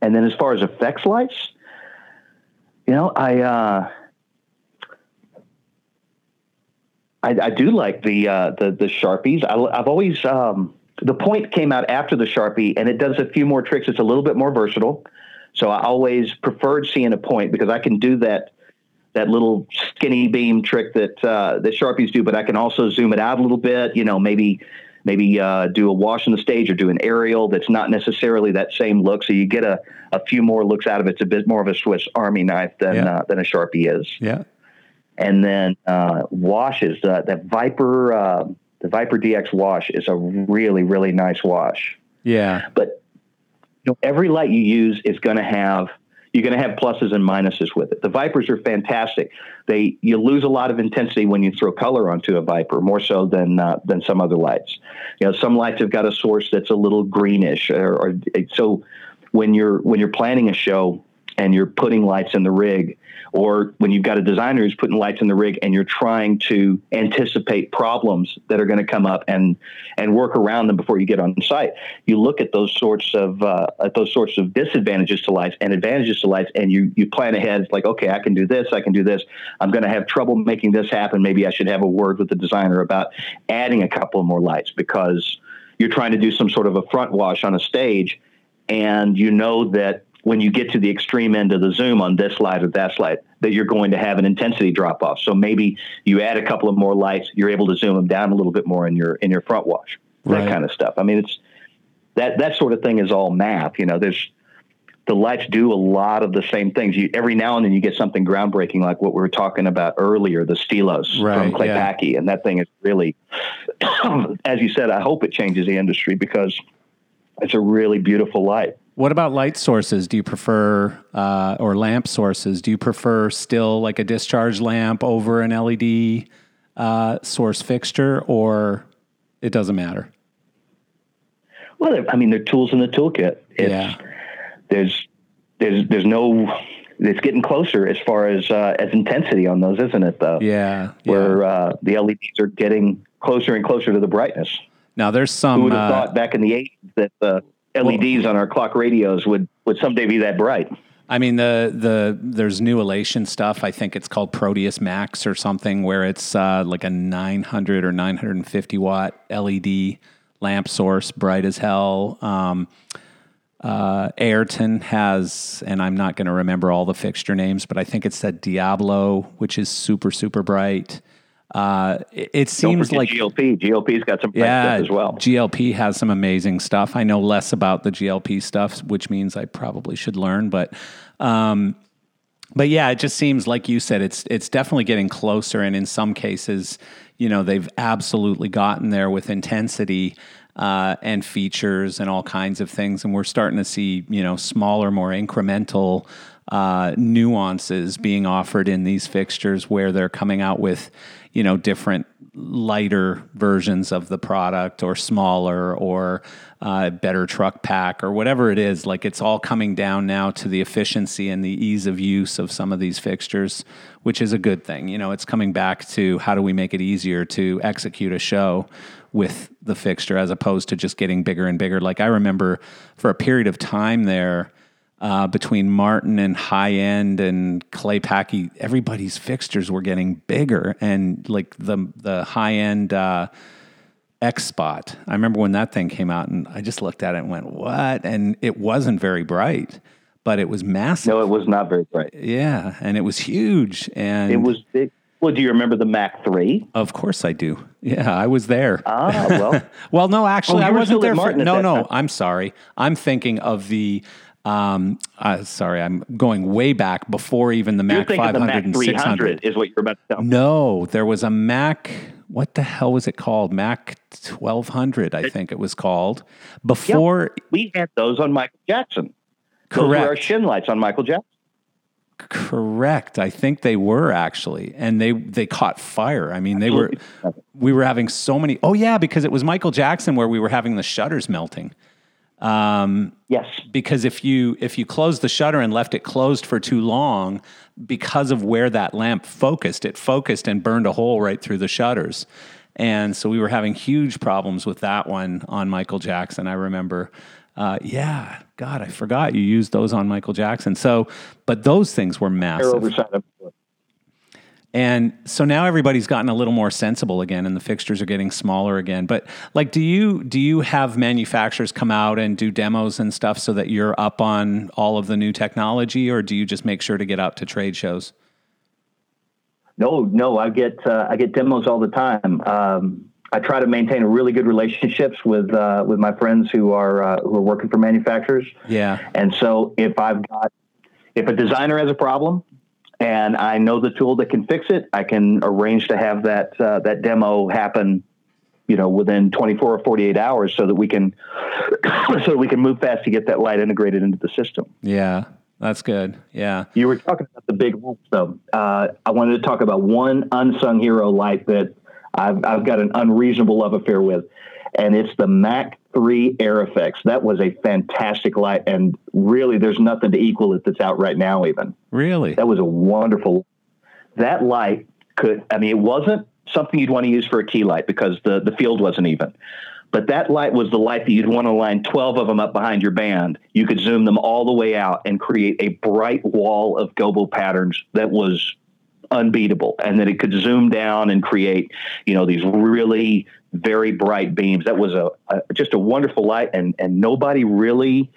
and then as far as effects lights, you know, I, uh, I, I do like the, uh, the, the Sharpies. I, have always, um, the point came out after the Sharpie, and it does a few more tricks. It's a little bit more versatile. So I always preferred seeing a point because I can do that that little skinny beam trick that uh, that Sharpies do, but I can also zoom it out a little bit. You know, maybe maybe uh, do a wash on the stage or do an aerial that's not necessarily that same look. So you get a, a few more looks out of it. It's a bit more of a Swiss Army knife than yeah. uh, than a Sharpie is. Yeah. And then uh, washes uh, that Viper uh, the Viper DX wash is a really, really nice wash. Yeah. But you know, every light you use is going to have you're going to have pluses and minuses with it. The Vipers are fantastic. They you lose a lot of intensity when you throw color onto a Viper, more so than uh, than some other lights. You know, some lights have got a source that's a little greenish, or, or so when you're when you're planning a show and you're putting lights in the rig, or when you've got a designer who's putting lights in the rig and you're trying to anticipate problems that are going to come up and and work around them before you get on site. You look at those sorts of uh, at those sorts of disadvantages to lights and advantages to lights, and you you plan ahead. It's like, okay, I can do this, I can do this. I'm going to have trouble making this happen. Maybe I should have a word with the designer about adding a couple more lights because you're trying to do some sort of a front wash on a stage, and you know that when you get to the extreme end of the zoom on this light or that light, that you're going to have an intensity drop off. So maybe you add a couple of more lights, you're able to zoom them down a little bit more in your in your front wash. That right. kind of stuff. I mean, it's that that sort of thing is all math. You know, there's the lights do a lot of the same things. You, every now and then you get something groundbreaking, like what we were talking about earlier, the Xtylos right, from Clay yeah. Paky, and that thing is really, as you said, I hope it changes the industry because it's a really beautiful light. What about light sources? Do you prefer, uh, or lamp sources? Do you prefer still like a discharge lamp over an LED uh, source fixture, or it doesn't matter? Well, I mean, they're tools in the toolkit. It's, yeah. There's, there's, there's no. It's getting closer as far as uh, as intensity on those, isn't it? Though. Yeah. Where yeah. Uh, the LEDs are getting closer and closer to the brightness. Now, there's some. Who would have uh, thought back in the '80s that the LEDs well, on our clock radios would would someday be that bright. I mean the the there's new elation stuff. I think it's called Proteus Max or something, where it's uh, like a 900 or 950 watt LED lamp source, bright as hell. Um, uh, Ayrton has, and I'm not going to remember all the fixture names, but I think it's that Diablo, which is super super bright. Uh, it, it seems like GLP. GLP's got some yeah, as well. GLP has some amazing stuff. I know less about the GLP stuff, which means I probably should learn. But, um, but yeah, it just seems like you said it's it's definitely getting closer, and in some cases, you know, they've absolutely gotten there with intensity. Uh, and features and all kinds of things. And we're starting to see, you know, smaller, more incremental uh, nuances being offered in these fixtures where they're coming out with, you know, different lighter versions of the product or smaller or uh, better truck pack or whatever it is. Like it's all coming down now to the efficiency and the ease of use of some of these fixtures, which is a good thing. You know, it's coming back to how do we make it easier to execute a show with the fixture as opposed to just getting bigger and bigger. Like I remember for a period of time there, uh, between Martin and High End and Claypaky, everybody's fixtures were getting bigger, and like the the High End uh, X Spot. I remember when that thing came out, and I just looked at it and went, "What?" And it wasn't very bright, but it was massive. No, it was not very bright. Yeah, and it was huge, and it was big. Well, do you remember the Mac Three? Of course I do. Yeah, I was there. Ah, well. well, no, actually, oh, I wasn't there. For, no, no, time. I'm sorry. I'm thinking of the um, uh, sorry, I'm going way back before even the Mac 500 the Mac and 600 is what you're about to tell me. No, there was a Mac. What the hell was it called? Mac 1200, I think it was called. Before we had those on Michael Jackson. Correct. Those were our shin lights on Michael Jackson. Correct. I think they were actually, and they they caught fire. I mean, they were. We were having so many. Oh yeah, because it was Michael Jackson where we were having the shutters melting. Um, yes, because if you if you closed the shutter and left it closed for too long, because of where that lamp focused, it focused and burned a hole right through the shutters. And so we were having huge problems with that one on Michael Jackson. I remember. Uh, yeah, God, I forgot you used those on Michael Jackson. So, but those things were massive. And so now everybody's gotten a little more sensible again and the fixtures are getting smaller again. But like do you do you have manufacturers come out and do demos and stuff so that you're up on all of the new technology or do you just make sure to get out to trade shows? No, no, I get uh, I get demos all the time. Um, I try to maintain really good relationships with uh, with my friends who are uh, who are working for manufacturers. Yeah. And so if I've got if a designer has a problem, and I know the tool that can fix it. I can arrange to have that uh, that demo happen, you know, within 24 or 48 hours, so that we can so that we can move fast to get that light integrated into the system. Yeah, that's good. Yeah, you were talking about the big lights, though. Uh, I wanted to talk about one unsung hero light that I've I've got an unreasonable love affair with, and it's the Mac 3 AirFX. That was a fantastic light, and really, there's nothing to equal it that's out right now. Even really, that was a wonderful. That light could, I mean, it wasn't something you'd want to use for a key light because the the field wasn't even. But that light was the light that you'd want to line 12 of them up behind your band. You could zoom them all the way out and create a bright wall of gobo patterns that was unbeatable. And then it could zoom down and create, you know, these really very bright beams. That was a, a just a wonderful light, and and nobody really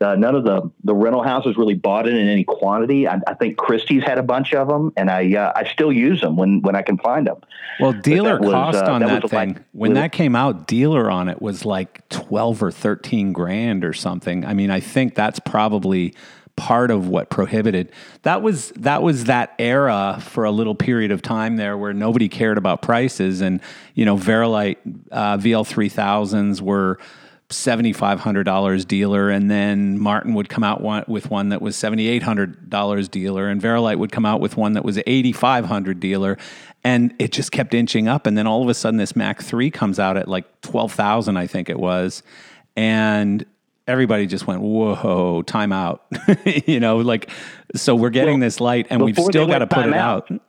uh, none of the the rental houses really bought it in any quantity. I, I think Christie's had a bunch of them, and I uh, I still use them when when I can find them. Well, dealer was, cost uh, on that, that thing like, when that came out, dealer on it was like twelve or thirteen grand or something. I mean, I think that's probably part of what prohibited. That was that was that era for a little period of time there where nobody cared about prices. And you know Vari-Lite uh, VL3000s were $7,500 dealer, and then Martin would come out one, with one that was $7,800 dealer, and Vari-Lite would come out with one that was 8,500 dealer, and it just kept inching up. And then all of a sudden, this Mac 3 comes out at like 12,000, I think it was, and everybody just went, "Whoa, time out!" you know, like so we're getting well, this light, and we've still got to put it out. out.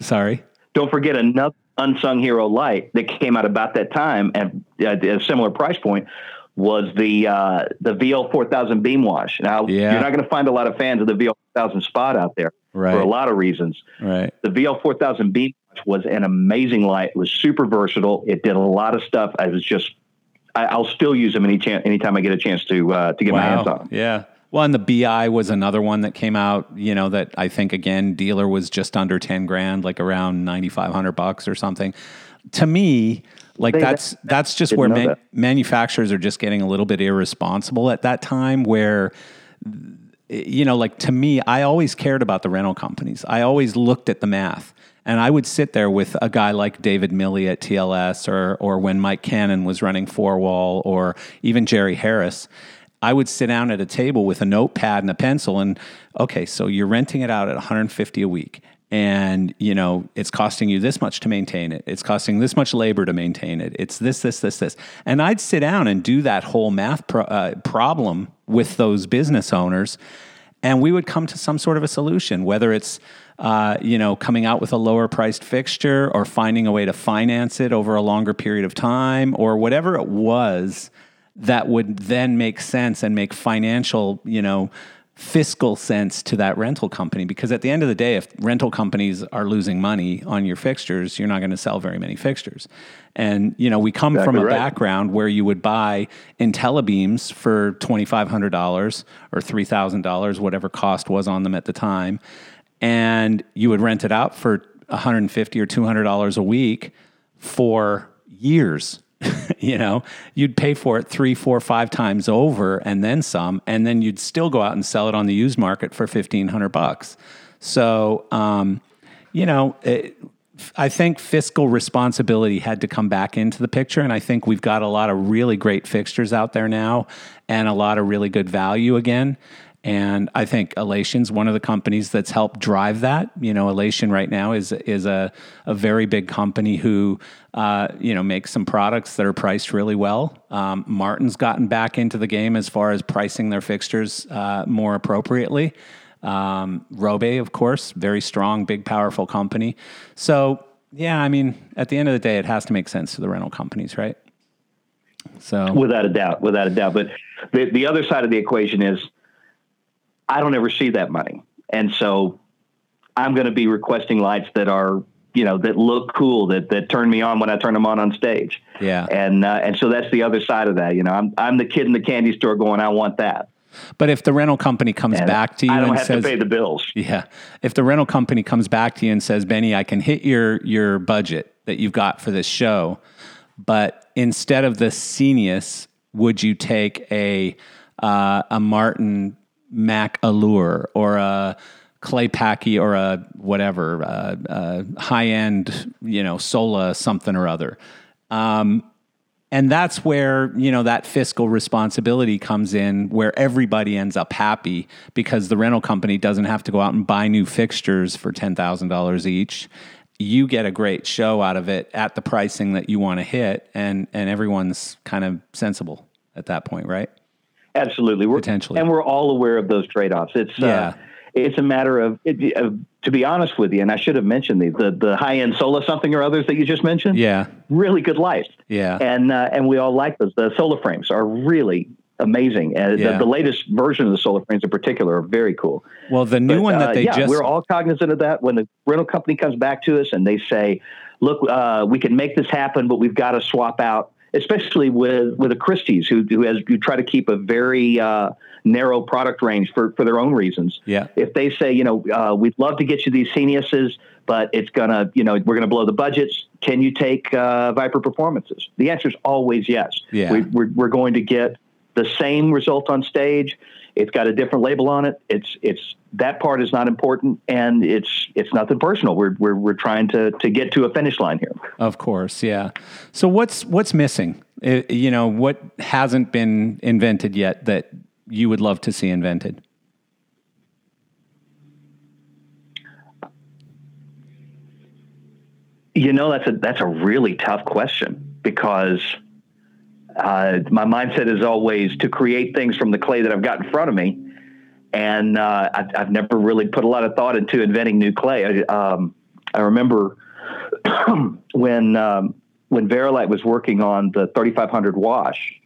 Sorry. Don't forget another unsung hero light that came out about that time and at a similar price point was the uh, the VL four thousand beam wash. Now yeah. you're not going to find a lot of fans of the VL four thousand spot out there right. for a lot of reasons. Right. The VL four thousand beam wash was an amazing light. It was super versatile. It did a lot of stuff. I was just I, will still use them any chance anytime I get a chance to uh, to get wow. my hands on them. Yeah. Well, and the BI was another one that came out, you know, that I think again, dealer was just under 10 grand, like around 9,500 bucks or something. To me, like that's that's just where man, manufacturers are just getting a little bit irresponsible at that time where you know like to me i always cared about the rental companies i always looked at the math and i would sit there with a guy like david milley at tls or or when mike cannon was running four wall or even jerry harris I would sit down at a table with a notepad and a pencil and okay, so you're renting it out at 150 a week and you know it's costing you this much to maintain it. It's costing this much labor to maintain it. It's this this this this. And i'd sit down and do that whole math pro- uh, problem with those business owners and we would come to some sort of a solution whether it's uh, you know coming out with a lower priced fixture or finding a way to finance it over a longer period of time or whatever it was that would then make sense and make financial, you know, fiscal sense to that rental company. Because at the end of the day if rental companies are losing money on your fixtures you're not going to sell very many fixtures and you know we come exactly from a right. background where you would buy IntelliBeams for $2500 or $3000 whatever cost was on them at the time and you would rent it out for 150 or $200 a week for years you know, you'd pay for it three, four, five times over and then some, and then you'd still go out and sell it on the used market for fifteen hundred bucks. So, um, you know, it, I think fiscal responsibility had to come back into the picture, and I think we've got a lot of really great fixtures out there now, and a lot of really good value again. And I think Elation's one of the companies that's helped drive that. You know, Elation right now is is a, a very big company who uh, you know makes some products that are priced really well. Um, Martin's gotten back into the game as far as pricing their fixtures uh, more appropriately. Um, Robe, of course, very strong, big, powerful company. So yeah, I mean, at the end of the day, it has to make sense to the rental companies, right? So without a doubt, without a doubt. But the the other side of the equation is I don't ever see that money. And so I'm going to be requesting lights that are, you know, that look cool, that, that turn me on when I turn them on on stage. Yeah. And, uh, and so that's the other side of that. You know, I'm, I'm the kid in the candy store going, I want that. But if the rental company comes and back to you and says, pay the bills. Yeah. If the rental company comes back to you and says, Benny, I can hit your, your budget that you've got for this show, but instead of the Scenius, would you take a, uh, a Martin Mac Allure or a Claypaky or a whatever uh, uh, high end, you know, Sola something or other. Um, and that's where you know that fiscal responsibility comes in where everybody ends up happy because the rental company doesn't have to go out and buy new fixtures for $10,000 each you get a great show out of it at the pricing that you want to hit, and and everyone's kind of sensible at that point, right? Absolutely, we're, Potentially. and we're all aware of those trade offs. It's Yeah. uh, it's a matter of, of to be honest with you, and I should have mentioned these the the high end Sola something or others that you just mentioned. Yeah, really good lights. yeah, and uh, and we all like those. The SolaFrames are really amazing, and Yeah. the, the latest version of the SolaFrames in particular are very cool. Well, the new But, one uh, that they yeah, just we're all cognizant of that. When the rental company comes back to us and they say, "Look, uh, we can make this happen, but we've got to swap out." Especially with with a Christie's, who who has who try to keep a very uh, narrow product range for for their own reasons. yeah, If they say, you know, uh, we'd love to get you these Sceniuses, but it's gonna, you know, we're gonna blow the budgets. Can you take uh, Viper performances? The answer is always yes. Yeah. We, we're, we're going to get the same result on stage. It's got a different label on it. It's it's that part is not important, and it's it's nothing personal. We're we're, we're trying to to get to a finish line here. of course, yeah. So what's what's missing? Uh, you know, what hasn't been invented yet that you would love to see invented? You know, that's a that's a really tough question because uh, my mindset is always to create things from the clay that I've got in front of me, and uh, I've, I've never really put a lot of thought into inventing new clay. I, um, I remember when um, when Vari-Lite was working on the 3500 wash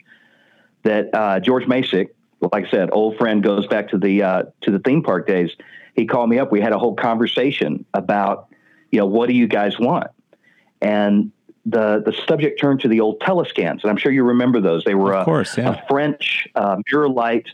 that uh, George Masek, like I said, old friend goes back to the uh, to the theme park days. He called me up. We had a whole conversation about, you know, what do you guys want? And the the subject turned to the old telescans, and I'm sure you remember those. They were Of a, course, yeah. a French uh, mirror light,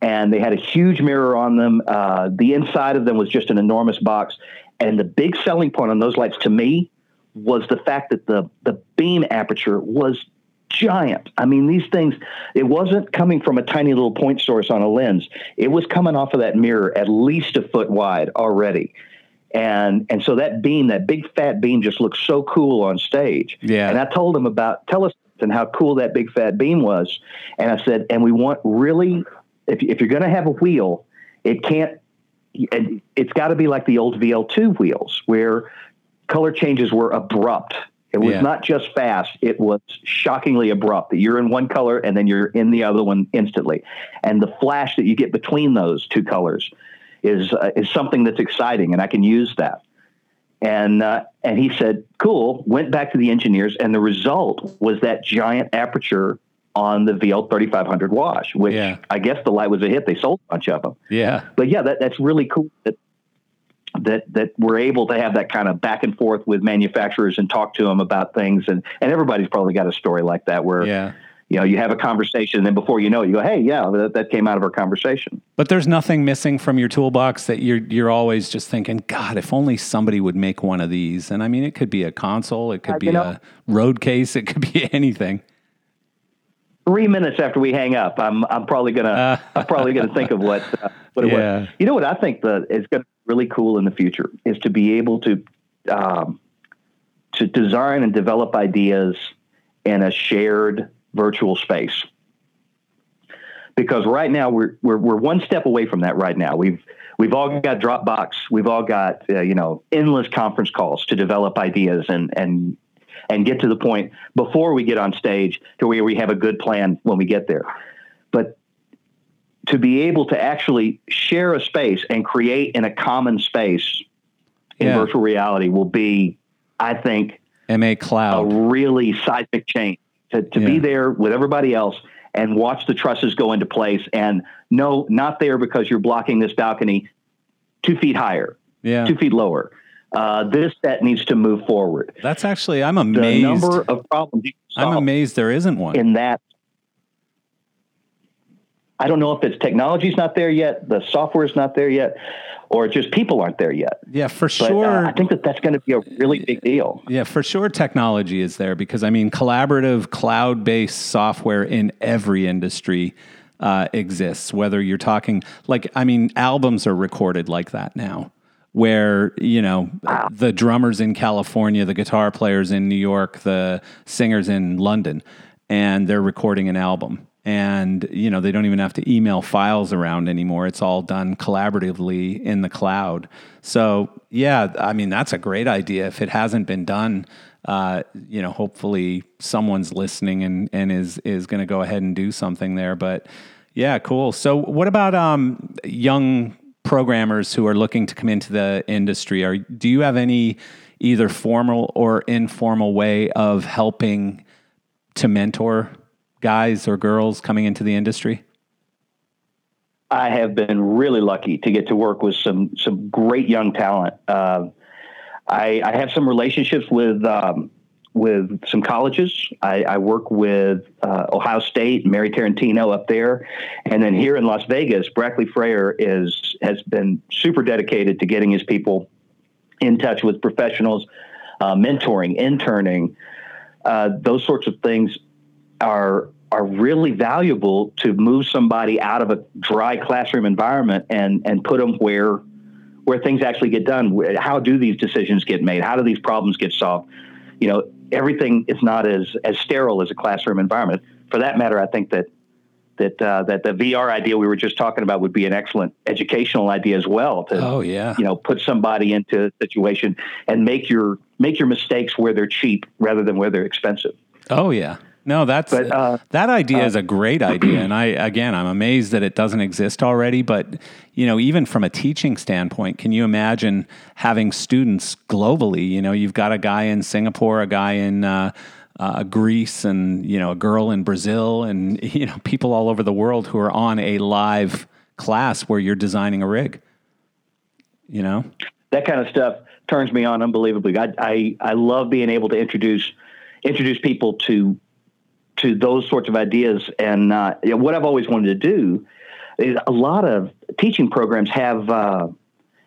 and they had a huge mirror on them. Uh, the inside of them was just an enormous box, and the big selling point on those lights to me was the fact that the the beam aperture was giant. I mean, these things, it wasn't coming from a tiny little point source on a lens. It was coming off of that mirror at least a foot wide already. And and so that beam, that big fat beam just looked so cool on stage. Yeah. And I told him about telescans and how cool that big fat beam was. And I said, and we want really, if, if you're going to have a wheel, it can't, and it's got to be like the old VL2 wheels where color changes were abrupt. It was Yeah. not just fast; it was shockingly abrupt. That you're in one color and then you're in the other one instantly, and the flash that you get between those two colors is uh, is something that's exciting, and I can use that. And uh, and he said, "Cool." Went back to the engineers, and the result was that giant aperture on the VL 3500 wash, which Yeah. I guess the light was a hit. They sold a bunch of them Yeah, but yeah, that, that's really cool that that that we're able to have that kind of back and forth with manufacturers and talk to them about things and and everybody's probably got a story like that where yeah. you know you have a conversation and then before you know it you go hey yeah that, that came out of our conversation But there's nothing missing from your toolbox that you're you're always just thinking, God, if only somebody would make one of these. And I mean, it could be a console, it could Uh, be know- a road case, it could be anything. three minutes after we hang up I'm I'm probably gonna I'm probably gonna think of what uh, what it Yeah. was you know what I think that is going to be really cool in the future is to be able to um, to design and develop ideas in a shared virtual space. Because right now we're, we're we're one step away from that. Right now we've we've all got Dropbox, we've all got uh, you know endless conference calls to develop ideas and and and get to the point before we get on stage to where we have a good plan when we get there. But to be able to actually share a space and create in a common space in Yeah. virtual reality will be, I think, MA Cloud, a really seismic change to, to Yeah. be there with everybody else and watch the trusses go into place and no, not there because you're blocking this balcony two feet higher, Yeah. two feet lower. Uh, this set needs to move forward. That's actually I'm amazed. The number of problems you can I'm amazed there isn't one. in that. I don't know if it's technology's not there yet, the software's not there yet, or just people aren't there yet. yeah, for But sure. uh, I think that that's going to be a really big deal. Yeah, for sure technology is there because I mean, collaborative cloud based software in every industry uh, exists. Whether you're talking, like, I mean, albums are recorded like that now, where, you know, the drummers in California, the guitar players in New York, the singers in London, and they're recording an album. And you know they don't even have to email files around anymore. It's all done collaboratively in the cloud. So yeah i mean that's a great idea. If it hasn't been done uh, you know hopefully someone's listening and, and is is going to go ahead and do something there. But yeah cool. So what about um, young programmers who are looking to come into the industry? Are do you have any either formal or informal way of helping to mentor guys or girls coming into the industry? I have been really lucky to get to work with some some great young talent. Uh, I, I, have some relationships with um, with some colleges. I, I work with uh, Ohio State, Mary Tarantino up there, and then here in Las Vegas, Brackley Frayer is has been super dedicated to getting his people in touch with professionals, uh, mentoring, interning, uh, those sorts of things are are really valuable to move somebody out of a dry classroom environment and and put them where where things actually get done. How do these decisions get made? How do these problems get solved? You know, everything is not as as sterile as a classroom environment. For that matter, I think that that uh, that the VR idea we were just talking about would be an excellent educational idea as well. To, oh yeah, you know, put somebody into a situation and make your make your mistakes where they're cheap rather than where they're expensive. Oh yeah, no, that's but, uh, that idea uh, is a great idea, and I again, I'm amazed that it doesn't exist already. But you know, even from a teaching standpoint, can you imagine having students globally? You know, you've got a guy in Singapore, a guy in uh, uh, Greece, and you know, a girl in Brazil, and you know, people all over the world who are on a live class where you're designing a rig. You know, that kind of stuff turns me on unbelievably. I I, I love being able to introduce introduce people to to those sorts of ideas. And uh, you know, what I've always wanted to do is a lot of teaching programs have uh,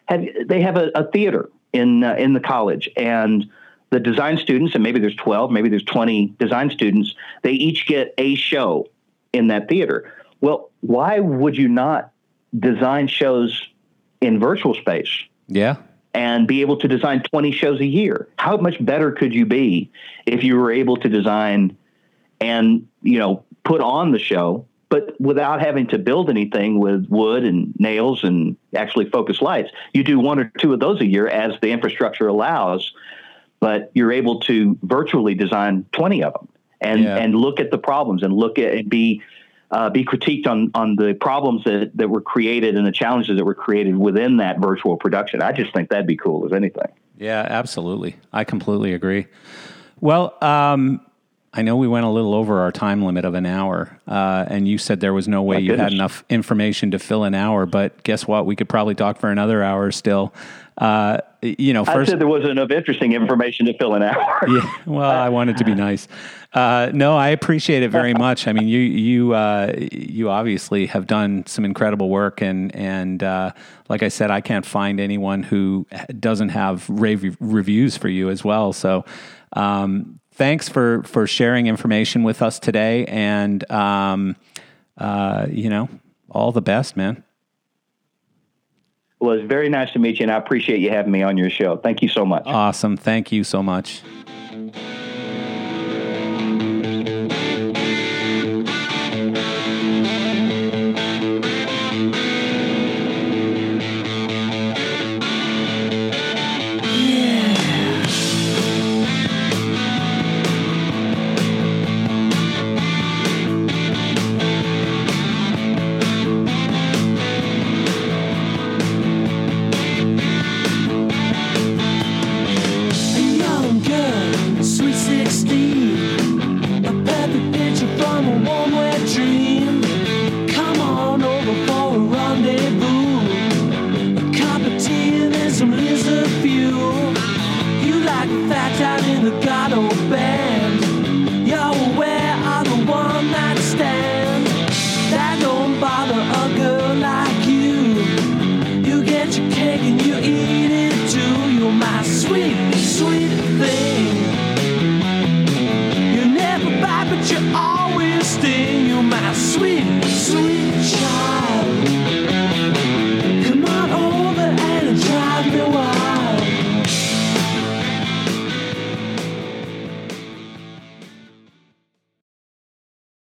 have they have a, a theater in uh, in the college. And the design students and maybe there's 12 maybe there's 20 design students they each get a show in that theater. Well why would you not design shows in virtual space? Yeah. And be able to design 20 shows a year? How much better could you be if you were able to design and you know put on the show but without having to build anything with wood and nails and actually focus lights you do one or two of those a year as the infrastructure allows but you're able to virtually design 20 of them and yeah. and look at the problems and look at and be uh, be critiqued on on the problems that, that were created and the challenges that were created within that virtual production. I just think that'd be cool as anything. Yeah, absolutely. I completely agree. Well, um, I know we went a little over our time limit of an hour, uh, and you said there was no way you had enough information to fill an hour. But guess what? We could probably talk for another hour still. Uh, you know, first I said there wasn't enough interesting information to fill an hour. yeah, well, I wanted to be nice. Uh, no, I appreciate it very much. I mean, you you uh, you obviously have done some incredible work, and and uh, like I said, I can't find anyone who doesn't have rave reviews for you as well. So. Um, thanks for for sharing information with us today, and um, uh, you know, all the best, man. Well, it's very nice to meet you, and I appreciate you having me on your show. Thank you so much. Awesome. Thank you so much.